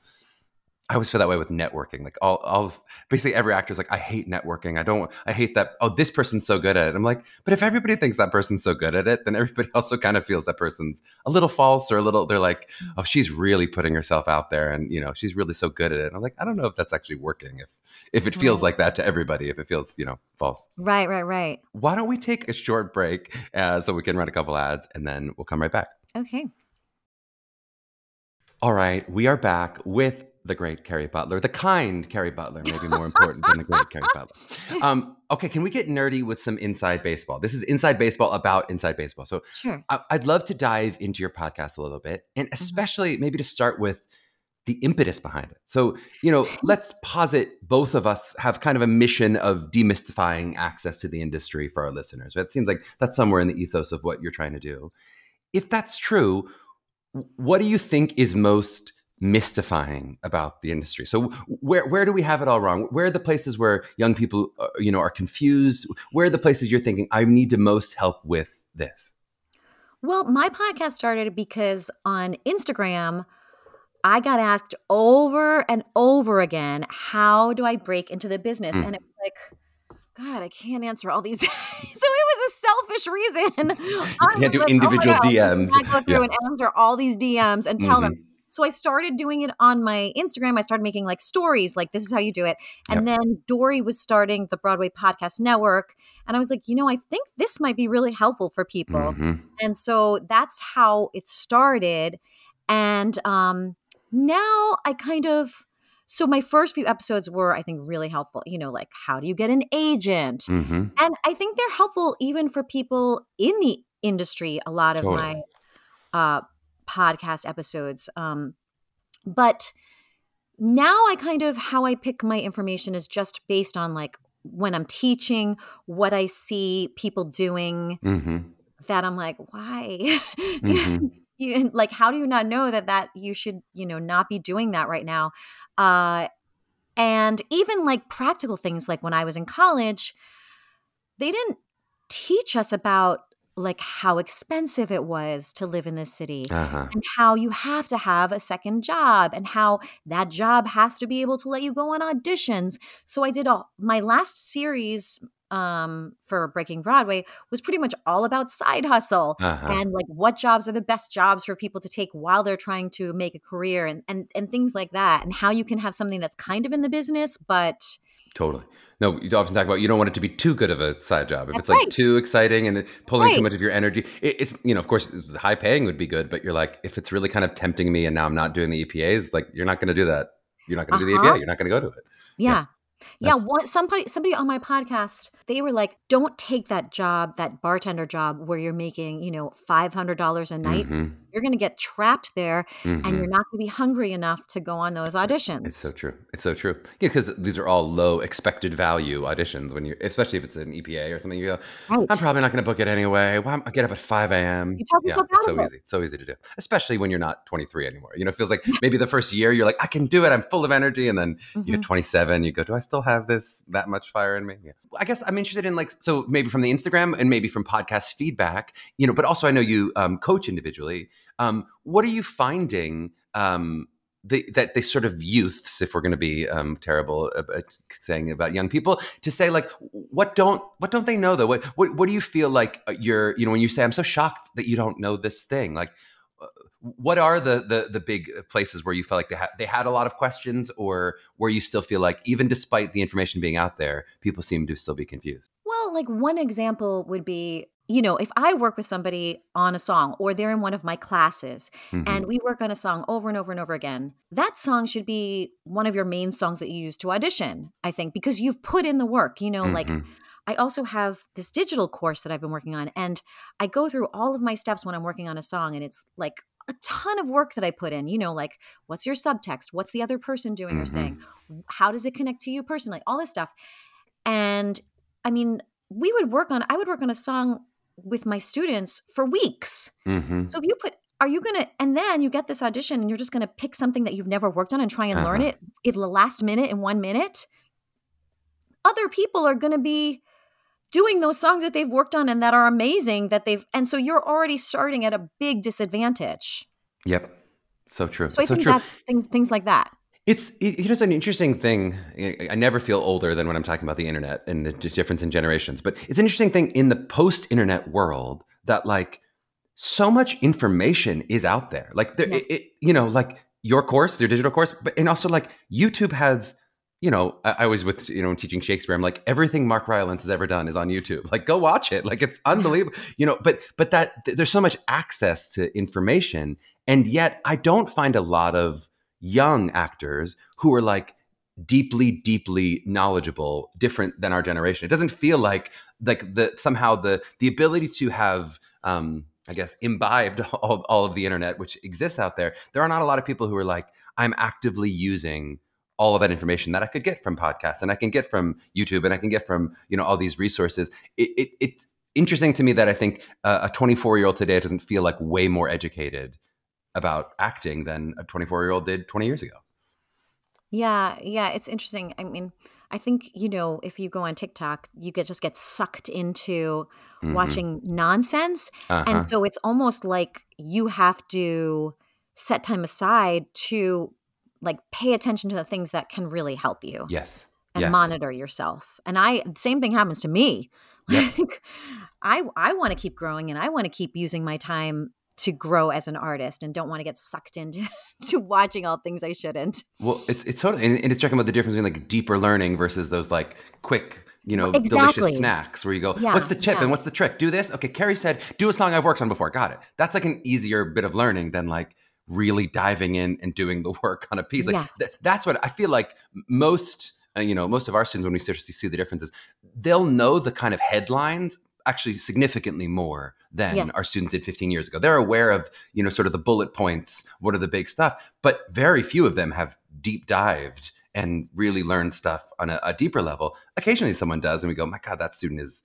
I always feel that way with networking. Like all, all of, basically every actor's like, I hate networking. I don't, I hate that. Oh, this person's so good at it. I'm like, but if everybody thinks that person's so good at it, then everybody also kind of feels that person's a little false or a little, they're like, oh, she's really putting herself out there and, you know, she's really so good at it. And I'm like, I don't know if that's actually working. If, if it feels Right. like that to everybody, if it feels, you know, false. right right right Why don't we take a short break uh, so we can run a couple ads and then we'll come right back. okay All right, we are back with the great Kerry Butler, the kind Kerry Butler, maybe more important than the great Kerry Butler. Um, okay, can we get nerdy with some inside baseball? This is inside baseball about inside baseball. So sure I- I'd love to dive into your podcast a little bit, and especially maybe to start with the impetus behind it. So, you know, let's posit both of us have kind of a mission of demystifying access to the industry for our listeners. It seems like that's somewhere in the ethos of what you're trying to do. If that's true, what do you think is most mystifying about the industry? So, where where do we have it all wrong? Where are the places where young people, uh, you know, are confused? Where are the places you're thinking I need to most help with this? Well, my podcast started because on Instagram, I got asked over and over again, how do I break into the business? Mm. And it was like, God, I can't answer all these. so it was a selfish reason. I can't do like, individual oh my God, DMs. I go through Yeah. and answer all these DMs and tell Mhm. them. So I started doing it on my Instagram. I started making like stories, like this is how you do it. And then Dori was starting the Broadway Podcast Network. And I was like, you know, I think this might be really helpful for people. Mhm. And so that's how it started. And um, now I kind of, so my first few episodes were, I think, really helpful. You know, like how do you get an agent? Mhm. And I think they're helpful even for people in the industry, a lot of Totally. my uh, podcast episodes. Um, but now I kind of, how I pick my information is just based on like when I'm teaching, what I see people doing Mhm. that I'm like, why? Mhm. you like how do you not know that that you should, you know, not be doing that right now? Uh and even like practical things like when I was in college, they didn't teach us about like how expensive it was to live in this city Uh-huh. and how you have to have a second job and how that job has to be able to let you go on auditions. So I did a my last series um for Breaking Broadway was pretty much all about side hustle Uh-huh. and like what jobs are the best jobs for people to take while they're trying to make a career and and and things like that and how you can have something that's kind of in the business but Totally. No, you often talk about you don't want it to be too good of a side job. If That's it's like right. too exciting and it- pulling too much of your energy, it, it's you know, of course, it's- high paying would be good, but you're like, if it's really kind of tempting me, and now I'm not doing the EPAs, like you're not going to do that. You're not going to do the Uh-huh. EPA. You're not going to go to it. yeah yeah, one, somebody somebody on my podcast they were like don't take that job that bartender job where you're making you know $500 a night Mhm. You're going to get trapped there and Mhm. you're not going to be hungry enough to go on those auditions It's so true. It's so true. Yeah, because these are all low expected value auditions when you're, especially if it's an EPA or something. You go, Right. I'm probably not going to book it anyway. Well, I'm- I get up at 5 a.m. Yeah, it's so it. easy. It's so easy to do, especially when you're not 23 anymore. You know, it feels like maybe the first year you're like, I can do it. I'm full of energy. And then you Mm-hmm. hit 27, you go, do I still have this, that much fire in me? Yeah. Well, I guess I'm interested in like, so maybe from the Instagram and maybe from podcast feedback, you know, but also I know you um, coach individually. Um, what are you finding? Um, the, that they sort of youths, if we're going to be um, terrible about saying about young people, to say like, what don't what don't they know though? What what what do you feel like uh, you're you know when you say I'm so shocked that you don't know this thing? Like, uh, what are the the the big places where you felt like they had they had a lot of questions, or where you still feel like even despite the information being out there, people seem to still be confused? Well, like one example would be you know, if I work with somebody on a song or they're in one of my classes Mhm. and we work on a song over and over and over again, that song should be one of your main songs that you use to audition, I think, because you've put in the work. You know, like Mhm. I also have this digital course that I've been working on, and I go through all of my steps when I'm working on a song, and it's like a ton of work that I put in. You know, like what's your subtext? What's the other person doing or Mhm. saying? How does it connect to you personally? All this stuff. And I mean, we would work on, I would work on a song with my students for weeks. Mhm. So if you put, are you going to, and then you get this audition and you're just going to pick something that you've never worked on and try and learn Uh-huh. it in the last minute in one minute? Other people are going to be doing those songs that they've worked on and that are amazing that they've, and so you're already starting at a big disadvantage. Yep. So true. So I so think true. that's things, things like that. It's it, you know it's an interesting thing. I I never feel older than when I'm talking about the internet and the difference in generations. But it's an interesting thing in the post-internet world that like so much information is out there. Like there, Yes. it, it- you know, like your course, your digital course, but and also like YouTube has. You know, I, I was with you know teaching Shakespeare. I'm like everything Mark Rylance has ever done is on YouTube. Like, go watch it. Like, it's unbelievable. You know, but but that th- there's so much access to information, and yet I don't find a lot of young actors who are like deeply deeply knowledgeable different than our generation. It doesn't feel like like the somehow the the ability to have um i guess imbibed all, all of the internet which exists out there there are not a lot of people who are like i'm actively using all of that information that i could get from podcasts and i can get from youtube and i can get from you know all these resources. It, it it's interesting to me that i think uh, a 24 year old today doesn't feel like way more educated about acting than a 24 year old did 20 years ago Yeah, yeah, it's interesting. I mean, I think you know if you go on TikTok, you get just get sucked into Mhm. watching nonsense, Uh-huh. and so it's almost like you have to set time aside to like pay attention to the things that can really help you yes and yes. monitor yourself. And I same thing happens to me. Yep. Like I I want to keep growing and I want to keep using my time to grow as an artist and don't want to get sucked into to watching all things I shouldn't. Well, it's it's totally, and, and it's talking about the difference between like deeper learning versus those like quick, you know, Exactly. delicious snacks where you go, Yeah, what's the tip yeah. and what's the trick? Do this. Okay, Kerry said, do a song I've worked on before. Got it. That's like an easier bit of learning than like really diving in and doing the work on a piece. Like Yes. th- that's what I feel like most, uh, you know, most of our students when we seriously see the differences, they'll know the kind of headlines actually significantly more than Yes. our students did 15 years ago. They're aware of, you know, sort of the bullet points, what are the big stuff, but very few of them have deep dived and really learned stuff on a, a deeper level. Occasionally someone does and we go, my God, that student is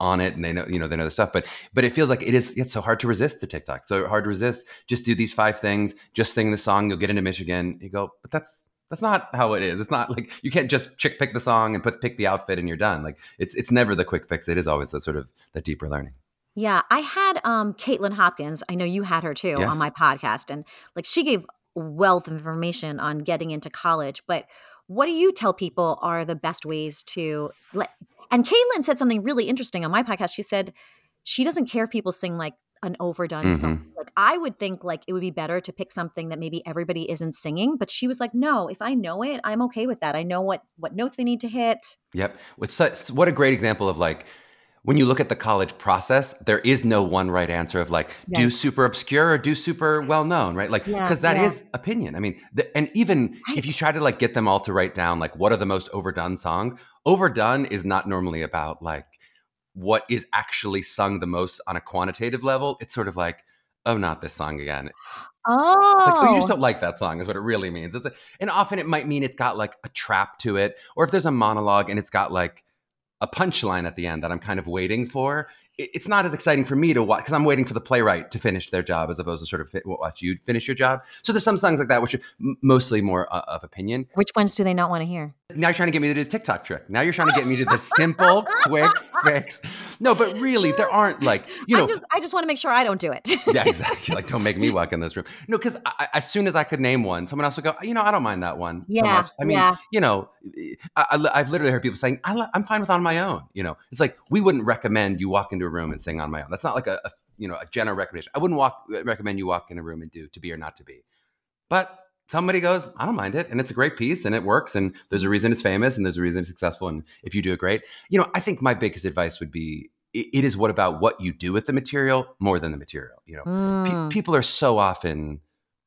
on it and they know, you know, they know the stuff. But but it feels like it is it's so hard to resist the TikTok. So hard to resist. Just do these five things, just sing the song, you'll get into Michigan. You go, but that's that's not how it is. It's not like you can't just chick pick the song and put pick the outfit and you're done. Like it's it's never the quick fix. It is always the sort of the deeper learning. Yeah, I had um Kaitlin Hopkins. I know you had her too Yes. on my podcast, and like she gave wealth of information on getting into college. But what do you tell people are the best ways to let? And Kaitlin said something really interesting on my podcast. She said she doesn't care if people sing like an overdone song. Mm-hmm. Like I would think like it would be better to pick something that maybe everybody isn't singing, but she was like, no, if I know it, I'm okay with that. I know what what notes they need to hit. Yep. Such, what a great example of like when you look at the college process, there is no one right answer of like do super obscure or do super well known, right? Like Yeah, because that is yeah. opinion. I mean, the, and even if you try to like get them all to write down like what are the most overdone songs, overdone is not normally about like what is actually sung the most on a quantitative level. It's sort of like oh, not this song again. Oh, It's like, oh, you just oh. don't like that song, is what it really means. It's like, and often it might mean it's got like a trap to it, or if there's a monologue and it's got like a punchline at the end that I'm kind of waiting for. It- It's not as exciting for me to watch because I'm waiting for the playwright to finish their job as opposed to sort of watch you finish your job. So there's some songs like that which are m- mostly more uh, of opinion. which ones do they not want to hear? Now you're trying to get me to do the TikTok trick. Now you're trying to get me to the simple, quick fix. No, but really, there aren't like you know. Just, I just want to make sure I don't do it. yeah, exactly. Like, don't make me walk in this room. No, because as soon as I could name one, someone else would go, you know, I don't mind that one. so Yeah, much." I mean, yeah. you know, I, have literally heard people saying, I, "I'm fine with on my own. You know, it's like we wouldn't recommend you walk into a room and sing on my own. That's not like a, a you know a general recommendation. I wouldn't walk recommend you walk in a room and do to be or not to be. But somebody goes, I don't mind it, and it's a great piece, and it works, and there's a reason it's famous, and there's a reason it's successful, and if you do it great, you know, I think my biggest advice would be it, it is what about what you do with the material more than the material. You know, Mm. Pe- people are so often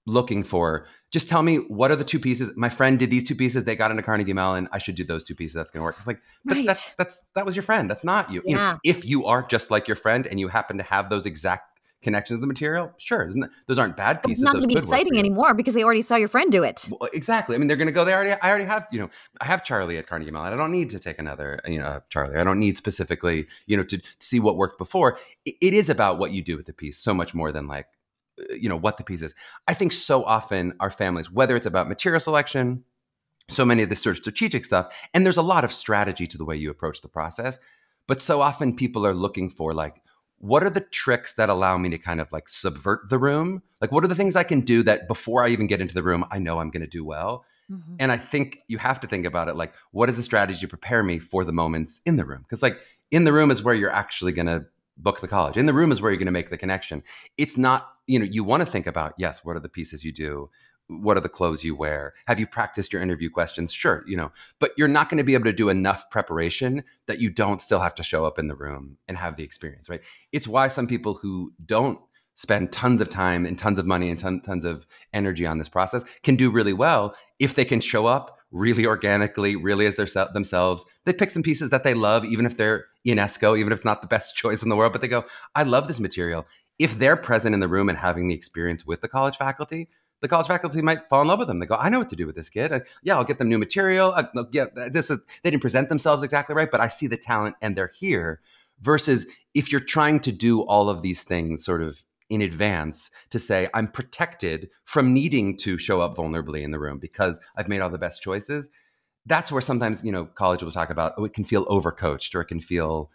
looking for just tell me what are the two pieces. My friend did these two pieces. They got into Carnegie Mellon. I should do those two pieces. That's going to work. I'm like, but Right. that's that's that was your friend. That's not you. You know, Yeah. if you are just like your friend and you happen to have those exact connections to the material, sure, isn't that, those aren't bad But pieces. it's not going to be could work for exciting anymore because they already saw your friend do it. Well, exactly. I mean, they're going to go. They already. I already have. You know, I have Charlie at Carnegie Mellon. I don't need to take another. You know, uh, Charlie. I don't need specifically. You know, to, to see what worked before. It, it is about what you do with the piece so much more than like, uh, you know, what the piece is. I think so often our families, whether it's about material selection, so many of this sort of strategic stuff, and there's a lot of strategy to the way you approach the process. But so often people are looking for like, what are the tricks that allow me to kind of like subvert the room? Like, what are the things I can do that before I even get into the room, I know I'm going to do well? Mhm. And I think you have to think about it like, what is the strategy to prepare me for the moments in the room? Because, like, in the room is where you're actually going to book the college. In the room is where you're going to make the connection. It's not, you know, you want to think about, yes, what are the pieces you do? What are the clothes you wear? Have you practiced your interview questions? Sure, you know, but you're not going to be able to do enough preparation that you don't still have to show up in the room and have the experience, right? It's why some people who don't spend tons of time and tons of money and ton, tons of energy on this process can do really well if they can show up really organically, really as their, themselves. They pick some pieces that they love, even if they're Ionesco, even if it's not the best choice in the world, but they go, I love this material. If they're present in the room and having the experience with the college faculty, the college faculty might fall in love with them. They go, I know what to do with this kid. I, yeah, I'll get them new material. I, I'll this. Is, they didn't present themselves exactly right, but I see the talent and they're here. Versus if you're trying to do all of these things sort of in advance to say, I'm protected from needing to show up vulnerably in the room because I've made all the best choices. That's where sometimes, you know, college will talk about, oh, it can feel overcoached or it can feel,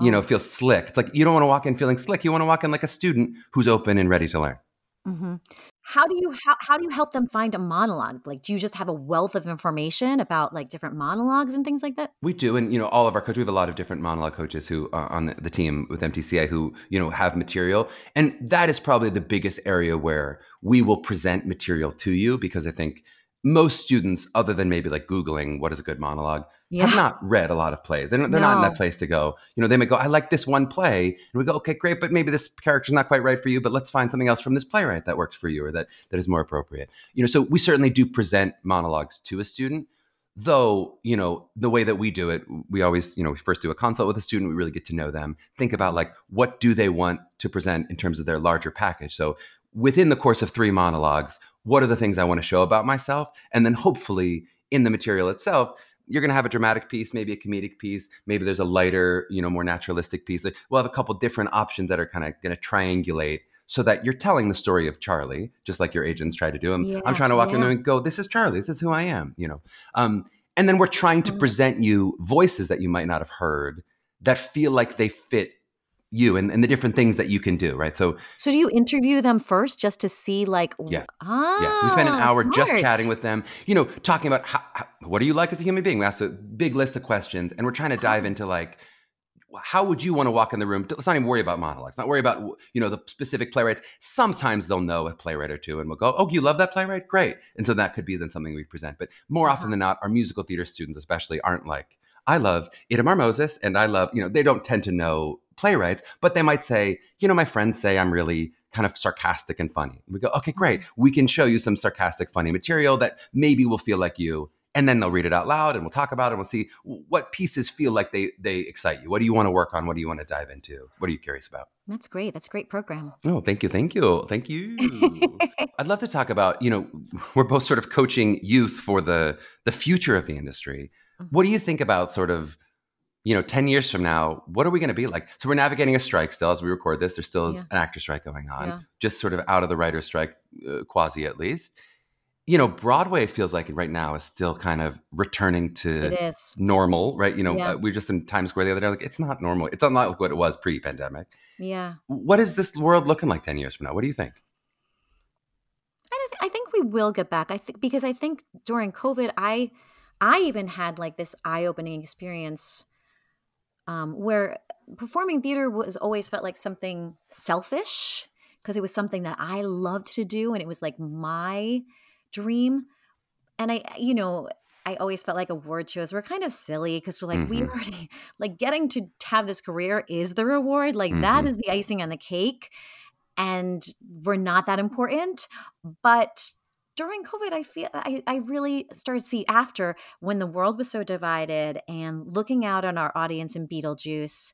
you know, Oh. feel slick. It's like you don't want to walk in feeling slick. You want to walk in like a student who's open and ready to learn. Mhm. How do you how, how do you help them find a monologue? Like, do you just have a wealth of information about like different monologues and things like that? We do, and you know, all of our coaches. We have a lot of different monologue coaches who are on the, team with MTCA who you know have material, and that is probably the biggest area where we will present material to you because I think most students, other than maybe like googling what is a good monologue, have not read a lot of plays. They're, they're not in that place to go. You know, they may go, I like this one play, and we go, okay, great, but maybe this character's not quite right for you. But let's find something else from this playwright that works for you or that that is more appropriate. You know, so we certainly do present monologues to a student though you know the way that we do it we always you know we first do a consult with a student we really get to know them think about like what do they want to present in terms of their larger package so within the course of three monologues what are the things i want to show about myself and then hopefully in the material itself you're going to have a dramatic piece maybe a comedic piece maybe there's a lighter you know more naturalistic piece Like, we'll have a couple different options that are kind of going to triangulate so that you're telling the story of Charlie, just like your agents try to do. I'm, Yeah, I'm trying to walk in there and go, "This is Charlie. This is who I am." You know, um, and then we're trying to present you voices that you might not have heard that feel like they fit you and, and the different things that you can do. Right. So So do you interview them first just to see like Yes. ah Yes, we spend an hour just chatting with them, you know, talking about how, how, what do you like as a human being? We ask a big list of questions, and we're trying to dive into like, how would you want to walk in the room? Let's not even worry about monologues. Not worry about you know the specific playwrights. Sometimes they'll know a playwright or two, and we'll go, "Oh, you love that playwright? Great!" And so that could be then something we present. But more often than not, our musical theater students, especially, aren't like, "I love Itamar Moses," and I love you know they don't tend to know playwrights, but they might say, "You know, my friends say I'm really." kind of sarcastic and funny. We go, okay, great. We can show you some sarcastic, funny material that maybe will feel like you. And then they'll read it out loud and we'll talk about it and we'll see what pieces feel like they they excite you. What do you want to work on? What do you want to dive into? What are you curious about? That's great. That's a great program. Oh, thank you. Thank you. Thank you. I'd love to talk about, you know, we're both sort of coaching youth for the the future of the industry. Mm-hmm. What do you think about sort of you know, 10 years from now, what are we going to be like? So we're navigating a strike still as we record this. There still is Yeah. an actor strike going on, Yeah. just sort of out of the writer's strike, uh, quasi at least. You know, Broadway feels like right now is still kind of returning to normal, right? You know, Yeah. uh, we were just in Times Square the other day. Like, it's not normal. It's not like what it was pre pandemic. Yeah. What is this world looking like 10 years from now? What do you think? I, don't thi- I think we will get back. I think because I think during COVID, I I even had like this eye opening experience um, where performing theater was always felt like something selfish because it was something that I loved to do and it was like my dream. And I, you know, I always felt like award shows were kind of silly because we're like, Mhm. we already like getting to have this career is the reward. Like that Mhm. is the icing on the cake. And we're not that important. But during COVID, I feel I, I really started to see after when the world was so divided and looking out on our audience in Beetlejuice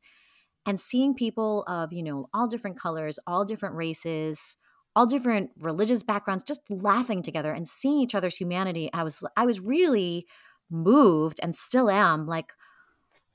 and seeing people of, you know, all different colors, all different races, all different religious backgrounds just laughing together and seeing each other's humanity. I was I was really moved and still am like,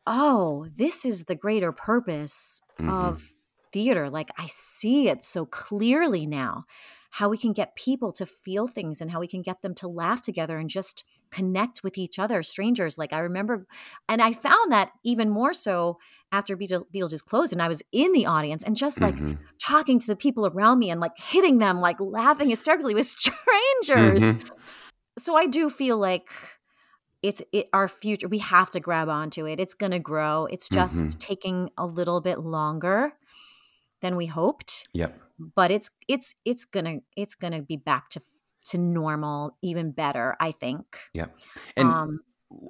oh, this is the greater purpose Mhm. of theater. Like I see it so clearly now. How we can get people to feel things and how we can get them to laugh together and just connect with each other, strangers. Like I remember, and I found that even more so after Beetle, Beetlejuice closed, and I was in the audience and just like Mhm. talking to the people around me and like hitting them, like laughing hysterically with strangers. Mhm. So I do feel like it's it our future. We have to grab onto it. It's going to grow. It's just Mhm. taking a little bit longer than we hoped, Yep. But it's it's it's gonna it's gonna be back to to normal, even better. I think. yeah And um,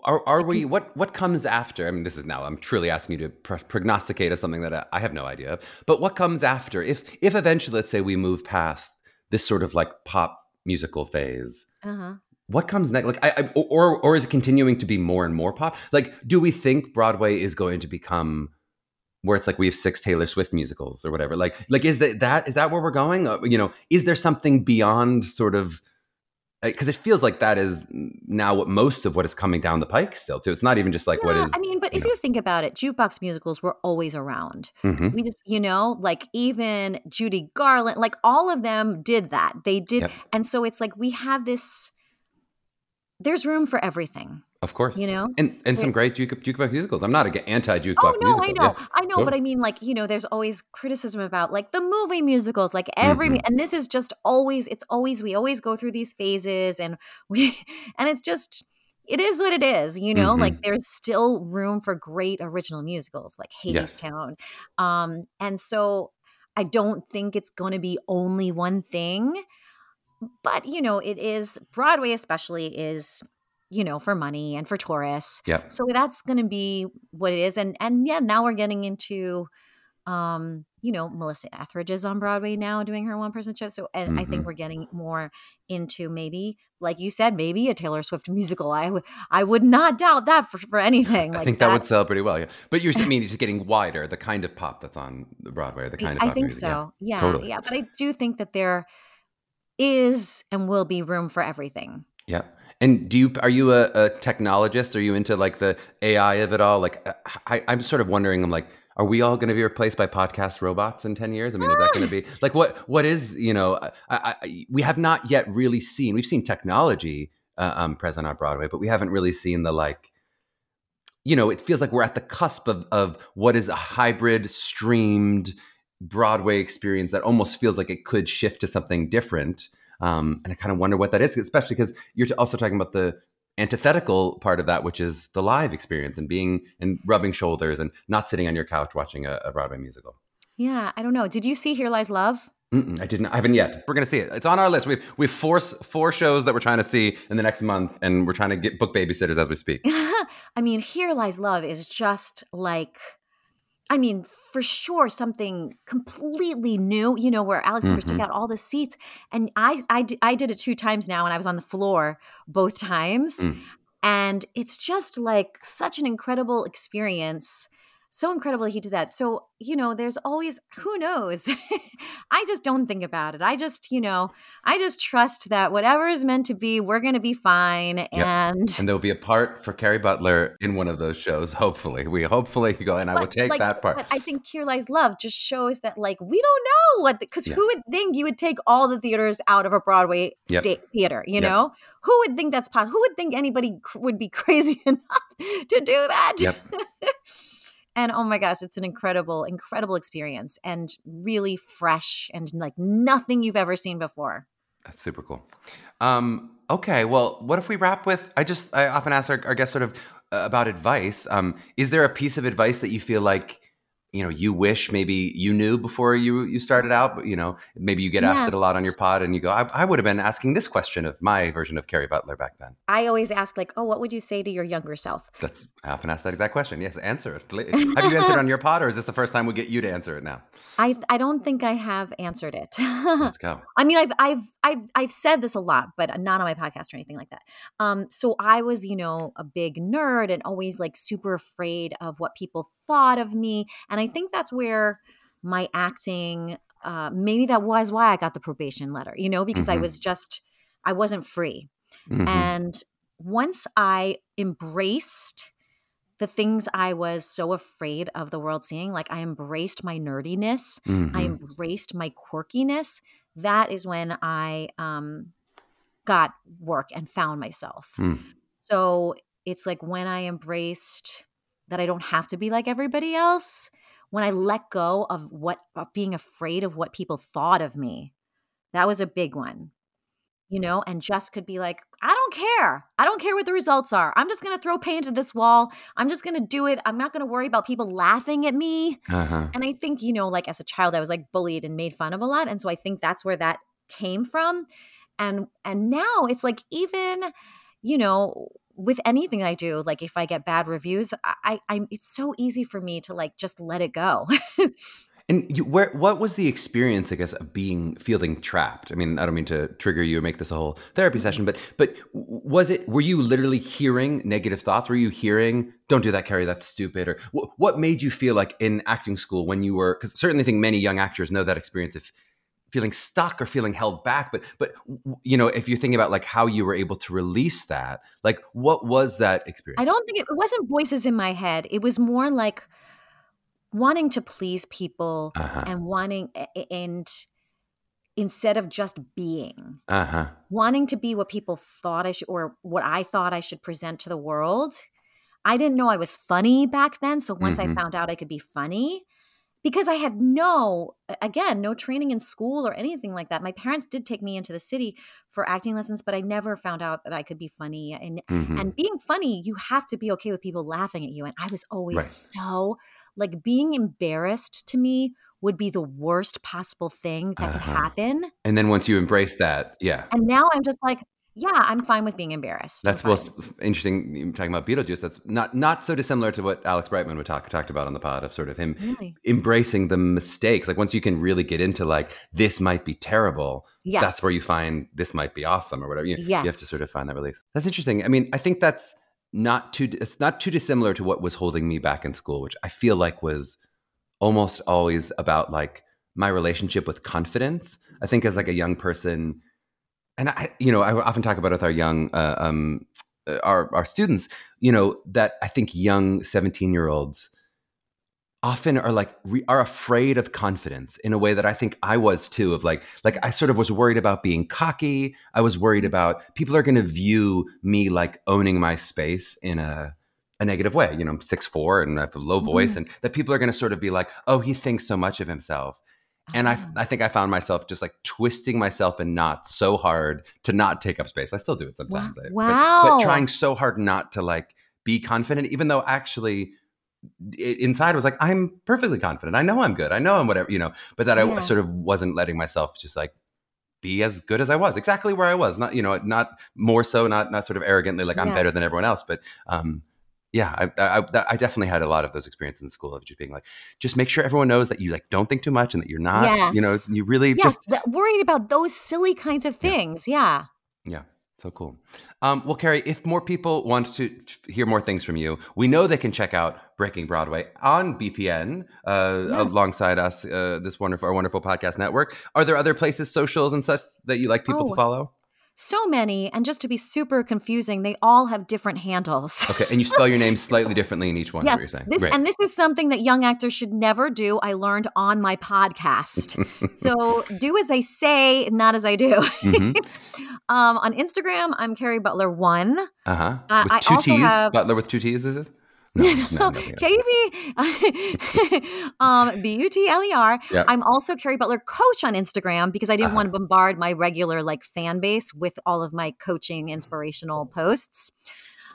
are, are we what what comes after? I mean, this is now I'm truly asking you to pro- prognosticate of something that I, I have no idea of. But what comes after? If if eventually, let's say, we move past this sort of like pop musical phase, uh-huh. what comes next? Like, I, I or or is it continuing to be more and more pop? Like, do we think Broadway is going to become where it's like we have six Taylor Swift musicals or whatever? Like, like is that that is that where we're going? Uh, you know, is there something beyond sort of? Because it feels like that is now what most of what is coming down the pike still too. It's not even just like what Yeah, is. I mean, but you if know. you think about it, jukebox musicals were always around. Mhm. We just, you know, like even Judy Garland, like all of them did that. They did. Yep. And so it's like we have this, there's room for everything, Of course, you know? and and some great juke, jukebox musicals. I'm not anti jukebox Oh no, musical. I know, Yeah. I know, but. I mean, like you know, there's always criticism about like the movie musicals, like every, Mhm. and this is just always, it's always, we always go through these phases, and we, and it's just, it is what it is, you know. Mhm. Like there's still room for great original musicals, like Yes. Hadestown, um, and so I don't think it's going to be only one thing, but you know, it is Broadway, especially is. You know, for money and for tourists, Yep. so that's going to be what it is and and yeah now we're getting into um you know melissa etheridge is on broadway now doing her one person show so and i Mhm. think we're getting more into maybe like you said maybe a taylor swift musical i would i would not doubt that for, for anything I think that, would sell pretty well. Yeah, but you're I mean it's getting wider. The kind of pop that's on the Broadway, the kind of i think music, yeah. so yeah totally. yeah but i do think that there is and will be room for everything Yeah. And do you are you a, a technologist? Are you into like the AI of it all? Like uh, I, I'm sort of wondering. I'm like, are we all going to be replaced by podcast robots in ten years? I mean, is that going to be like what? What is you know? I, I, I- we have not yet really seen. We've seen technology uh, um, present on Broadway, but we haven't really seen the like. You know, it feels like we're at the cusp of of what is a hybrid streamed Broadway experience that almost feels like it could shift to something different. Um, and I kind of wonder what that is, especially because you're also talking about the antithetical part of that, which is the live experience and being and rubbing shoulders and not sitting on your couch watching a, a Broadway musical. yeah i don't know did you see here lies love Mm-mm, I didn't. I haven't yet. We're gonna see it. It's on our list. We've we've four four shows that we're trying to see in the next month, and we're trying to get book babysitters as we speak. I mean, Here Lies Love is just like, I mean, for sure, something completely new, you know, where Alex Timbers took out all the seats. And I, I, I did it two times now, and I was on the floor both times. Mm. And it's just like such an incredible experience. So incredible he did that. So, you know, there's always, who knows? I just don't think about it. I just, you know, I just trust that whatever is meant to be, we're going to be fine. And, And there'll be a part for Kerry Butler in one of those shows. Hopefully, we hopefully go, and I will take like, that part. But I think Here Lies Love just shows that like we don't know what because Yeah. who would think you would take all the theaters out of a Broadway Yep. state theater? You Yep. know, who would think that's possible? Who would think anybody cr- would be crazy enough to do that? Yep. and oh my gosh, it's an incredible, incredible experience and really fresh and like nothing you've ever seen before. That's super cool. Um, okay, well, what if we wrap with? I just I often ask our, our guests sort of uh, about advice. Um, is there a piece of advice that you feel like you know you wish maybe you knew before you you started out but you know maybe you get asked it a lot on your pod and you go I, I would have been asking this question of my version of Kerry Butler back then. I always ask like oh what would you say to your younger self? That's I often ask that exact question. Yes answer it have you answered on your pod or is this the first time we get you to answer it now? I I don't think I have answered it. Let's go. I mean I've I've I've I've said this a lot but not on my podcast or anything like that. Um so I was you know a big nerd and always like super afraid of what people thought of me and I think that's where my acting, uh, maybe that was why I got the probation letter, you know, because mm-hmm. I was just, I wasn't free. Mm-hmm. And once I embraced the things I was so afraid of the world seeing, like I embraced my nerdiness, mm-hmm. I embraced my quirkiness, that is when I um, got work and found myself. Mm. So it's like when I embraced that I don't have to be like everybody else, when I let go of what of being afraid of what people thought of me. That was a big one. You know, and just could be like, I don't care. I don't care what the results are. I'm just going to throw paint at this wall. I'm just going to do it. I'm not going to worry about people laughing at me. Uh-huh. And I think, you know, like as a child, I was like bullied and made fun of a lot. And so I think that's where that came from. And and now it's like even, you know, with anything I do, like if I get bad reviews, I, I am it's so easy for me to like just let it go. and you, where what was the experience, I guess, of being feeling trapped? I mean, I don't mean to trigger you or make this a whole therapy mm-hmm. session, but but was it? Were you literally hearing negative thoughts? Were you hearing, "Don't do that, Kerry. That's stupid"? Or what made you feel like in acting school when you were? Because certainly, think many young actors know that experience. If feeling stuck or feeling held back but but you know if you're thinking about like how you were able to release that like what was that experience i don't think it, it wasn't voices in my head it was more like wanting to please people uh-huh. and wanting and instead of just being uh-huh. wanting to be what people thought i should or what i thought i should present to the world i didn't know i was funny back then so once mm-hmm. i found out i could be funny because I had no, again, no training in school or anything like that. My parents did take me into the city for acting lessons, but I never found out that I could be funny. And mm-hmm. and being funny, you have to be okay with people laughing at you. And I was always right. so like being embarrassed to me would be the worst possible thing that uh-huh. could happen. And then once you embrace that, yeah. And now I'm just like, yeah, I'm fine with being embarrassed. That's well interesting. Talking about Beetlejuice, that's not not so dissimilar to what Alex Brightman would talk talked about on the pod of sort of him really? embracing the mistakes. Like once you can really get into like this might be terrible, yes. that's where you find this might be awesome or whatever. You, yes. you have to sort of find that release. That's interesting. I mean, I think that's not too. It's not too dissimilar to what was holding me back in school, which I feel like was almost always about like my relationship with confidence. I think as like a young person and I, you know, I often talk about with our young, uh, um, uh, our our students, you know, that I think young seventeen year olds often are like re- are afraid of confidence in a way that I think I was too. Of like, like I sort of was worried about being cocky. I was worried about people are going to view me like owning my space in a a negative way. You know, I'm six four and I have a low voice, mm-hmm. and that people are going to sort of be like, oh, he thinks so much of himself and I, ah. I think I found myself just like twisting myself in knots so hard to not take up space. I still do it sometimes. Wow. But, but, trying so hard not to like be confident, even though actually inside was like, I'm perfectly confident. I know I'm good. I know I'm whatever, you know, but that yeah. I sort of wasn't letting myself just like be as good as I was, exactly where I was. Not, you know, not more so, not, not sort of arrogantly like I'm better than everyone else, but, um, yeah, I, I, I, definitely had a lot of those experiences in school of just being like, just make sure everyone knows that you like don't think too much and that you're not, yes. you know, you really yes, just worried about those silly kinds of things. Yeah. Yeah. yeah. So cool. Um, well, Kerry, if more people want to hear more things from you, we know they can check out Breaking Broadway on BPN uh, yes. alongside us, uh, this wonderful, our wonderful podcast network. Are there other places, socials and such that you like people oh. to follow? So many and just to be super confusing they all have different handles. Okay and you spell your name slightly differently in each one yes, this, and this is something that young actors should never do i learned on my podcast. So do as i say not as i do. Mm-hmm. um, on instagram i'm Kerry butler one. Uh-huh. With uh, two I t's? have, butler with two t's is this no, no, um, B U T L E R. I'm also Kerry Butler coach on Instagram because I didn't uh-huh. want to bombard my regular like fan base with all of my coaching inspirational posts.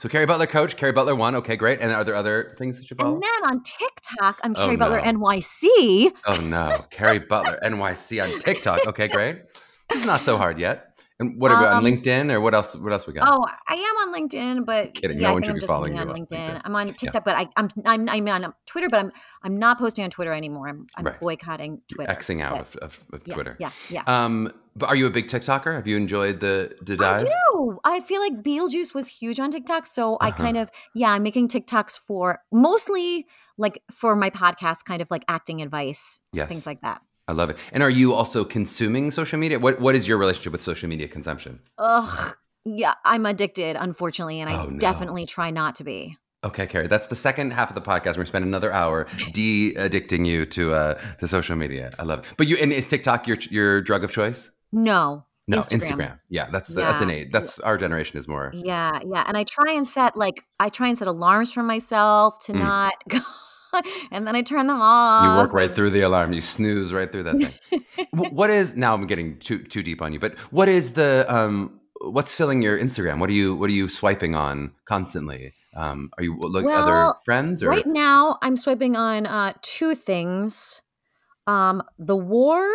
So Kerry Butler coach, Kerry Butler one. Okay, great. And are there other things that you follow? And then on TikTok, I'm Oh, Kerry Butler no. NYC. oh no, Kerry Butler NYC on TikTok. Okay, great. This is not so hard yet. And what are we on Um, LinkedIn or what else? What else we got? Oh, I am on LinkedIn, but Kidding. yeah, No I one should I'm be following on you on LinkedIn. LinkedIn. I'm on TikTok, but I, I'm I'm I'm on Twitter, but I'm I'm not posting on Twitter anymore. I'm I'm Right. boycotting Twitter. Xing out But of, of, of yeah, Twitter. Yeah, yeah. Um, but are you a big TikToker? Have you enjoyed the the dive? I do. I feel like Beetlejuice was huge on TikTok, so I Uh-huh. kind of yeah, I'm making TikToks for mostly like for my podcast, kind of like acting advice, Yes. things like that. I love it. And are you also consuming social media? What What is your relationship with social media consumption? Ugh, yeah, I'm addicted, unfortunately, and I Oh, no. definitely try not to be. Okay, Kerry, that's the second half of the podcast. We're spend another hour de-addicting you to uh, to social media. I love it. But you and is TikTok your your drug of choice? No, No, Instagram. Instagram. Yeah, that's the, that's an Yeah. age. That's our generation is more. Yeah, yeah, and I try and set like I try and set alarms for myself to Mm. not, go, and then I turn them off. You work right through the alarm. You snooze right through that thing. What is now? I'm getting too too deep on you. But what is the um? What's filling your Instagram? What are you What are you swiping on constantly? Um, are you look other friends or Right now, I'm swiping on uh, two things: um, the war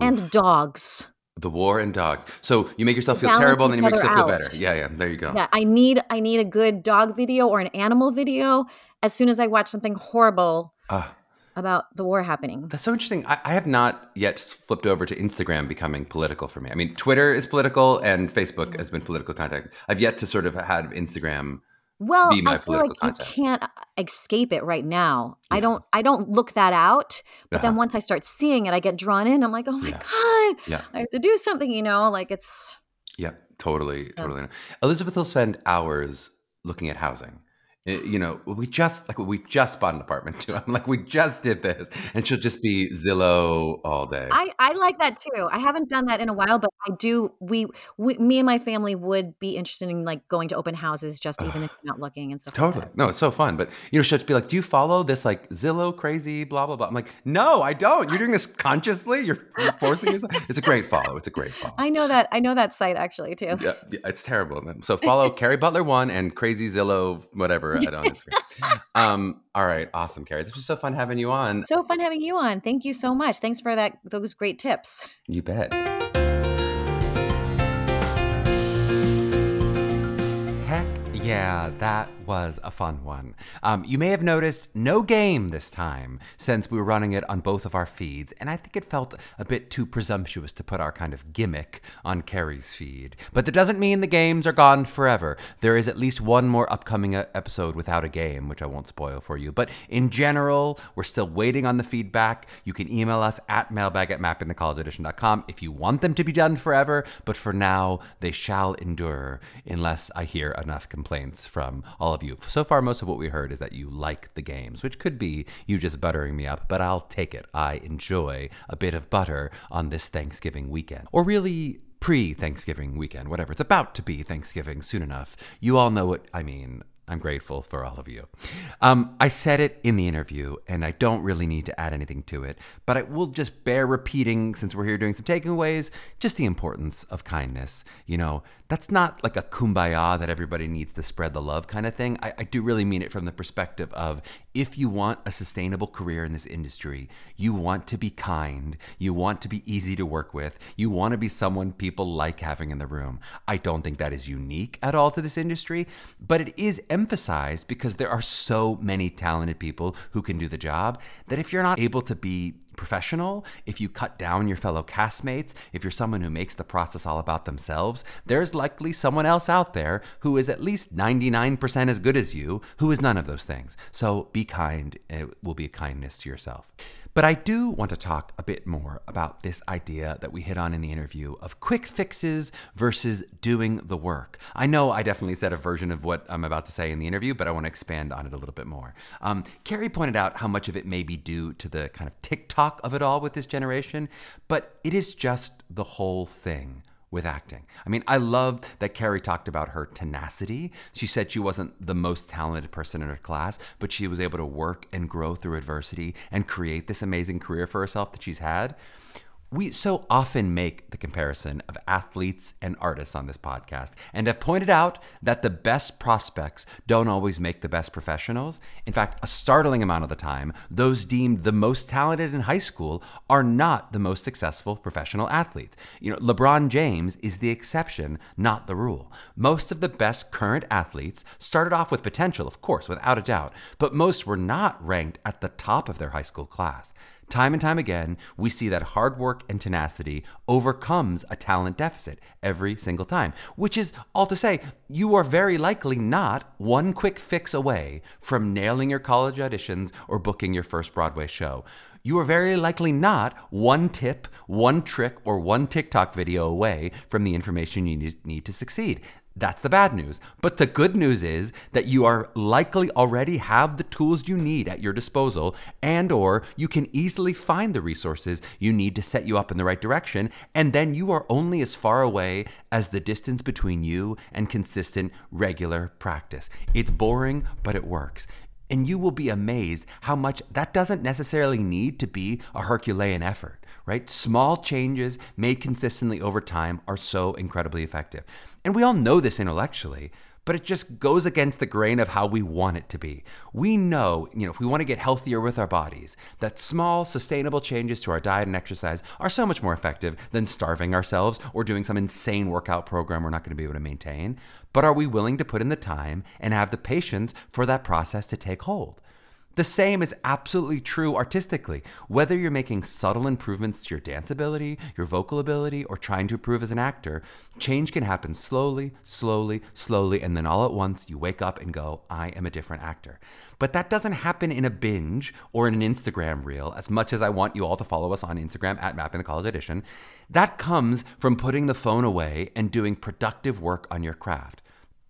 and dogs. The war and dogs? So you make yourself feel terrible, and then you make yourself feel better. Yeah, yeah. There you go. Yeah, I need I need a good dog video or an animal video as soon as I watch something horrible Ah. about the war happening. That's so interesting. I, I have not yet flipped over to Instagram becoming political for me. I mean, Twitter is political and Facebook Mm-hmm. has been political content. I've yet to sort of had Instagram. Well, I feel like content. you can't uh, escape it right now. I don't I don't look that out, but then Uh-huh. once I start seeing it, I get drawn in. I'm like, "Oh my Yeah. god, Yeah. I have to do something," you know, like it's Yeah, totally, So- totally. Elizabeth will spend hours looking at housing. Uh, You know, we just like we just bought an apartment too. I'm like, we just did this, and she'll just be Zillow all day. I I like that too. I haven't done that in a while, but I do we, we me and my family would be interested in like going to open houses just even if you're not looking and stuff Totally. like that. No, it's so fun. But you know, she'll just be like, "Do you follow this like Zillow crazy blah blah blah?" I'm like, "No, I don't. You're doing this consciously. You're, you're forcing yourself." It's a great follow. It's a great follow. I know that I know that site actually too. yeah, yeah, it's terrible. So follow Kerry Butler one and Crazy Zillow whatever at on Instagram. Um, all right, awesome, Kerry. This was so fun having you on. So fun having you on. Thank you so much. Thanks for that those great tips. You bet. Heck yeah, that was a fun one. Um, you may have noticed no game this time since we were running it on both of our feeds, and I think it felt a bit too presumptuous to put our kind of gimmick on Kerry's feed. But that doesn't mean the games are gone forever. There is at least one more upcoming uh, episode without a game, which I won't spoil for you. But in general, we're still waiting on the feedback. You can email us at mailbag at mappingthecollegeaudition.com if you want them to be done forever, but for now, they shall endure unless I hear enough complaints from all of you. So far, most of what we heard is that you like the games, which could be you just buttering me up, but I'll take it. I enjoy a bit of butter on this Thanksgiving weekend. Or really, pre Thanksgiving weekend, whatever. It's about to be Thanksgiving soon enough. You all know what I mean. I'm grateful for all of you. Um, I said it in the interview, and I don't really need to add anything to it, but I will just bear repeating since we're here doing some takeaways just the importance of kindness. You know, that's not like a kumbaya that everybody needs to spread the love kind of thing. I, I do really mean it from the perspective of if you want a sustainable career in this industry, you want to be kind, you want to be easy to work with, you want to be someone people like having in the room. I don't think that is unique at all to this industry, but it is emphasized because there are so many talented people who can do the job that if you're not able to be professional, if you cut down your fellow castmates, if you're someone who makes the process all about themselves, there's likely someone else out there who is at least 99% as good as you who is none of those things. So be kind. It will be a kindness to yourself. But I do want to talk a bit more about this idea that we hit on in the interview of quick fixes versus doing the work. I know I definitely said a version of what I'm about to say in the interview, but I want to expand on it a little bit more. Um, Kerry pointed out how much of it may be due to the kind of TikTok of it all with this generation, but it is just the whole thing with acting. I mean, I loved that Kerry talked about her tenacity. She said she wasn't the most talented person in her class, but she was able to work and grow through adversity and create this amazing career for herself that she's had. We so often make the comparison of athletes and artists on this podcast and have pointed out that the best prospects don't always make the best professionals. In fact, a startling amount of the time, those deemed the most talented in high school are not the most successful professional athletes. You know, LeBron James is the exception, not the rule. Most of the best current athletes started off with potential, of course, without a doubt, but most were not ranked at the top of their high school class. Time and time again, we see that hard work and tenacity overcomes a talent deficit every single time, which is all to say, you are very likely not one quick fix away from nailing your college auditions or booking your first Broadway show. You are very likely not one tip, one trick, or one TikTok video away from the information you need to succeed. That's the bad news. But the good news is that you are likely already have the tools you need at your disposal and or you can easily find the resources you need to set you up in the right direction and then you are only as far away as the distance between you and consistent regular practice. It's boring, but it works. And you will be amazed how much that doesn't necessarily need to be a Herculean effort, right? Small changes made consistently over time are so incredibly effective. And we all know this intellectually, but it just goes against the grain of how we want it to be. We know, you know, if we want to get healthier with our bodies, that small, sustainable changes to our diet and exercise are so much more effective than starving ourselves or doing some insane workout program we're not going to be able to maintain. But are we willing to put in the time and have the patience for that process to take hold? The same is absolutely true artistically. Whether you're making subtle improvements to your dance ability, your vocal ability, or trying to improve as an actor, change can happen slowly, slowly, slowly, and then all at once you wake up and go, I am a different actor. But that doesn't happen in a binge or in an Instagram reel, as much as I want you all to follow us on Instagram at Mapping the College Audition. That comes from putting the phone away and doing productive work on your craft.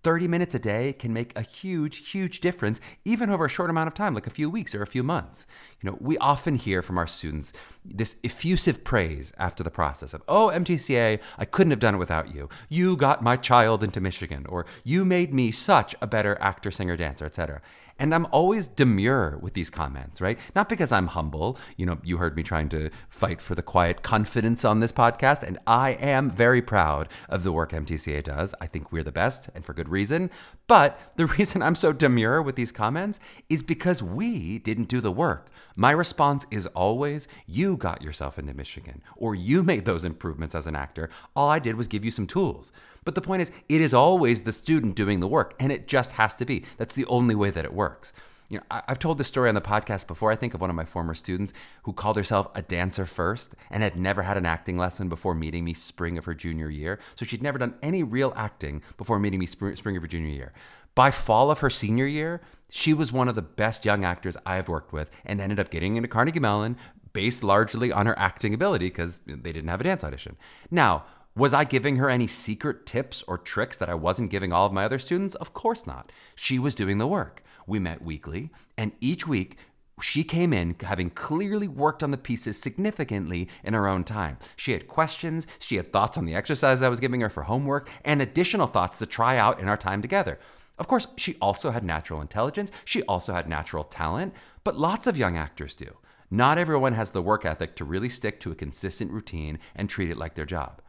30 minutes a day can make a huge, huge difference, even over a short amount of time, like a few weeks or a few months. You know, we often hear from our students this effusive praise after the process of, oh, MTCA, I couldn't have done it without you. You got my child into Michigan, or you made me such a better actor, singer, dancer, etc. And I'm always demure with these comments, right? Not because I'm humble. You know, you heard me trying to fight for the quiet confidence on this podcast, and I am very proud of the work MTCA does. I think we're the best, and for good reason. But the reason I'm so demure with these comments is because we didn't do the work. My response is always, you got yourself into Michigan, or you made those improvements as an actor. All I did was give you some tools. But the point is, it is always the student doing the work, and it just has to be. That's the only way that it works. You know, I, have told this story on the podcast before. I think of one of my former students who called herself a dancer first and had never had an acting lesson before meeting me spring of her junior year. So she'd never done any real acting before meeting me spring, spring of her junior year. By fall of her senior year, she was one of the best young actors I have worked with and ended up getting into Carnegie Mellon based largely on her acting ability because they didn't have a dance audition. Now, was I giving her any secret tips or tricks that I wasn't giving all of my other students? Of course not. She was doing the work. We met weekly, and each week she came in having clearly worked on the pieces significantly in her own time. She had questions, she had thoughts on the exercise I was giving her for homework, and additional thoughts to try out in our time together. Of course, she also had natural intelligence, she also had natural talent, but lots of young actors do. Not everyone has the work ethic to really stick to a consistent routine and treat it like their job.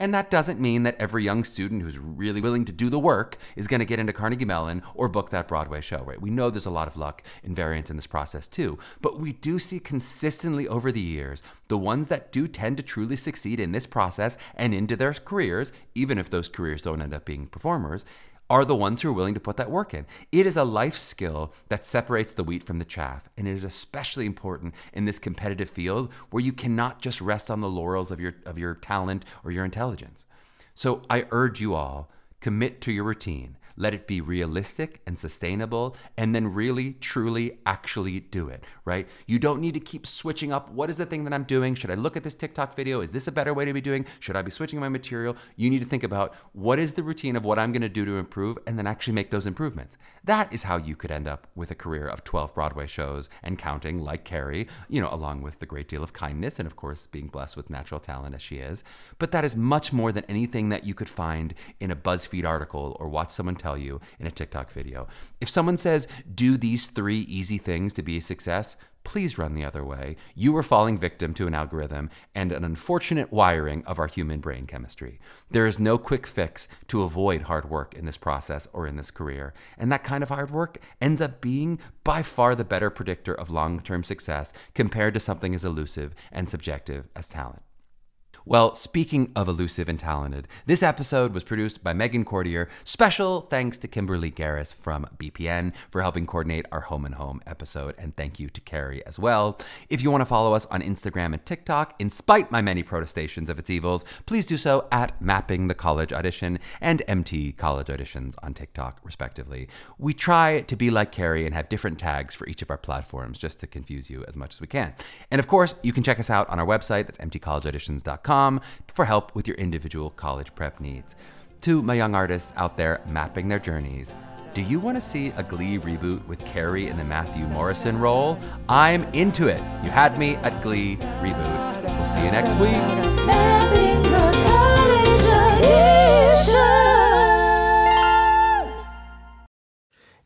And that doesn't mean that every young student who's really willing to do the work is going to get into Carnegie Mellon or book that Broadway show, right? We know there's a lot of luck and variance in this process too. But we do see consistently over the years the ones that do tend to truly succeed in this process and into their careers, even if those careers don't end up being performers, are the ones who are willing to put that work in. It is a life skill that separates the wheat from the chaff, and it is especially important in this competitive field where you cannot just rest on the laurels of your of your talent or your intelligence. So I urge you all commit to your routine. Let it be realistic and sustainable, and then really, truly, actually do it, right? You don't need to keep switching up. What is the thing that I'm doing? Should I look at this TikTok video? Is this a better way to be doing? Should I be switching my material? You need to think about what is the routine of what I'm to do to improve, and then actually make those improvements. That is how you could end up with a career of 12 Broadway shows and counting, like Kerry, you know, along with the great deal of kindness and, of course, being blessed with natural talent as she is. But that is much more than anything that you could find in a BuzzFeed article or watch someone tell tell you in a TikTok video. If someone says, do these three easy things to be a success, please run the other way. You are falling victim to an algorithm and an unfortunate wiring of our human brain chemistry. There is no quick fix to avoid hard work in this process or in this career. And that kind of hard work ends up being by far the better predictor of long term success compared to something as elusive and subjective as talent. Well, speaking of elusive and talented, this episode was produced by Meghan Cordier. Special thanks to Kimberly Garris from BPN for helping coordinate our Home and Home episode, and thank you to Kerry as well. If you want to follow us on Instagram and TikTok, in spite my many protestations of its evils, please do so at Mapping the College Audition and MT College Auditions on TikTok, respectively. We try to be like Kerry and have different tags for each of our platforms just to confuse you as much as we can. And of course, you can check us out on our website, that's mtcollegeauditions.com for help with your individual college prep needs. To my young artists out there mapping their journeys, do you want to see a Glee reboot with Kerry in the Matthew Morrison role? I'm into it. You had me at Glee reboot. We'll see you next week.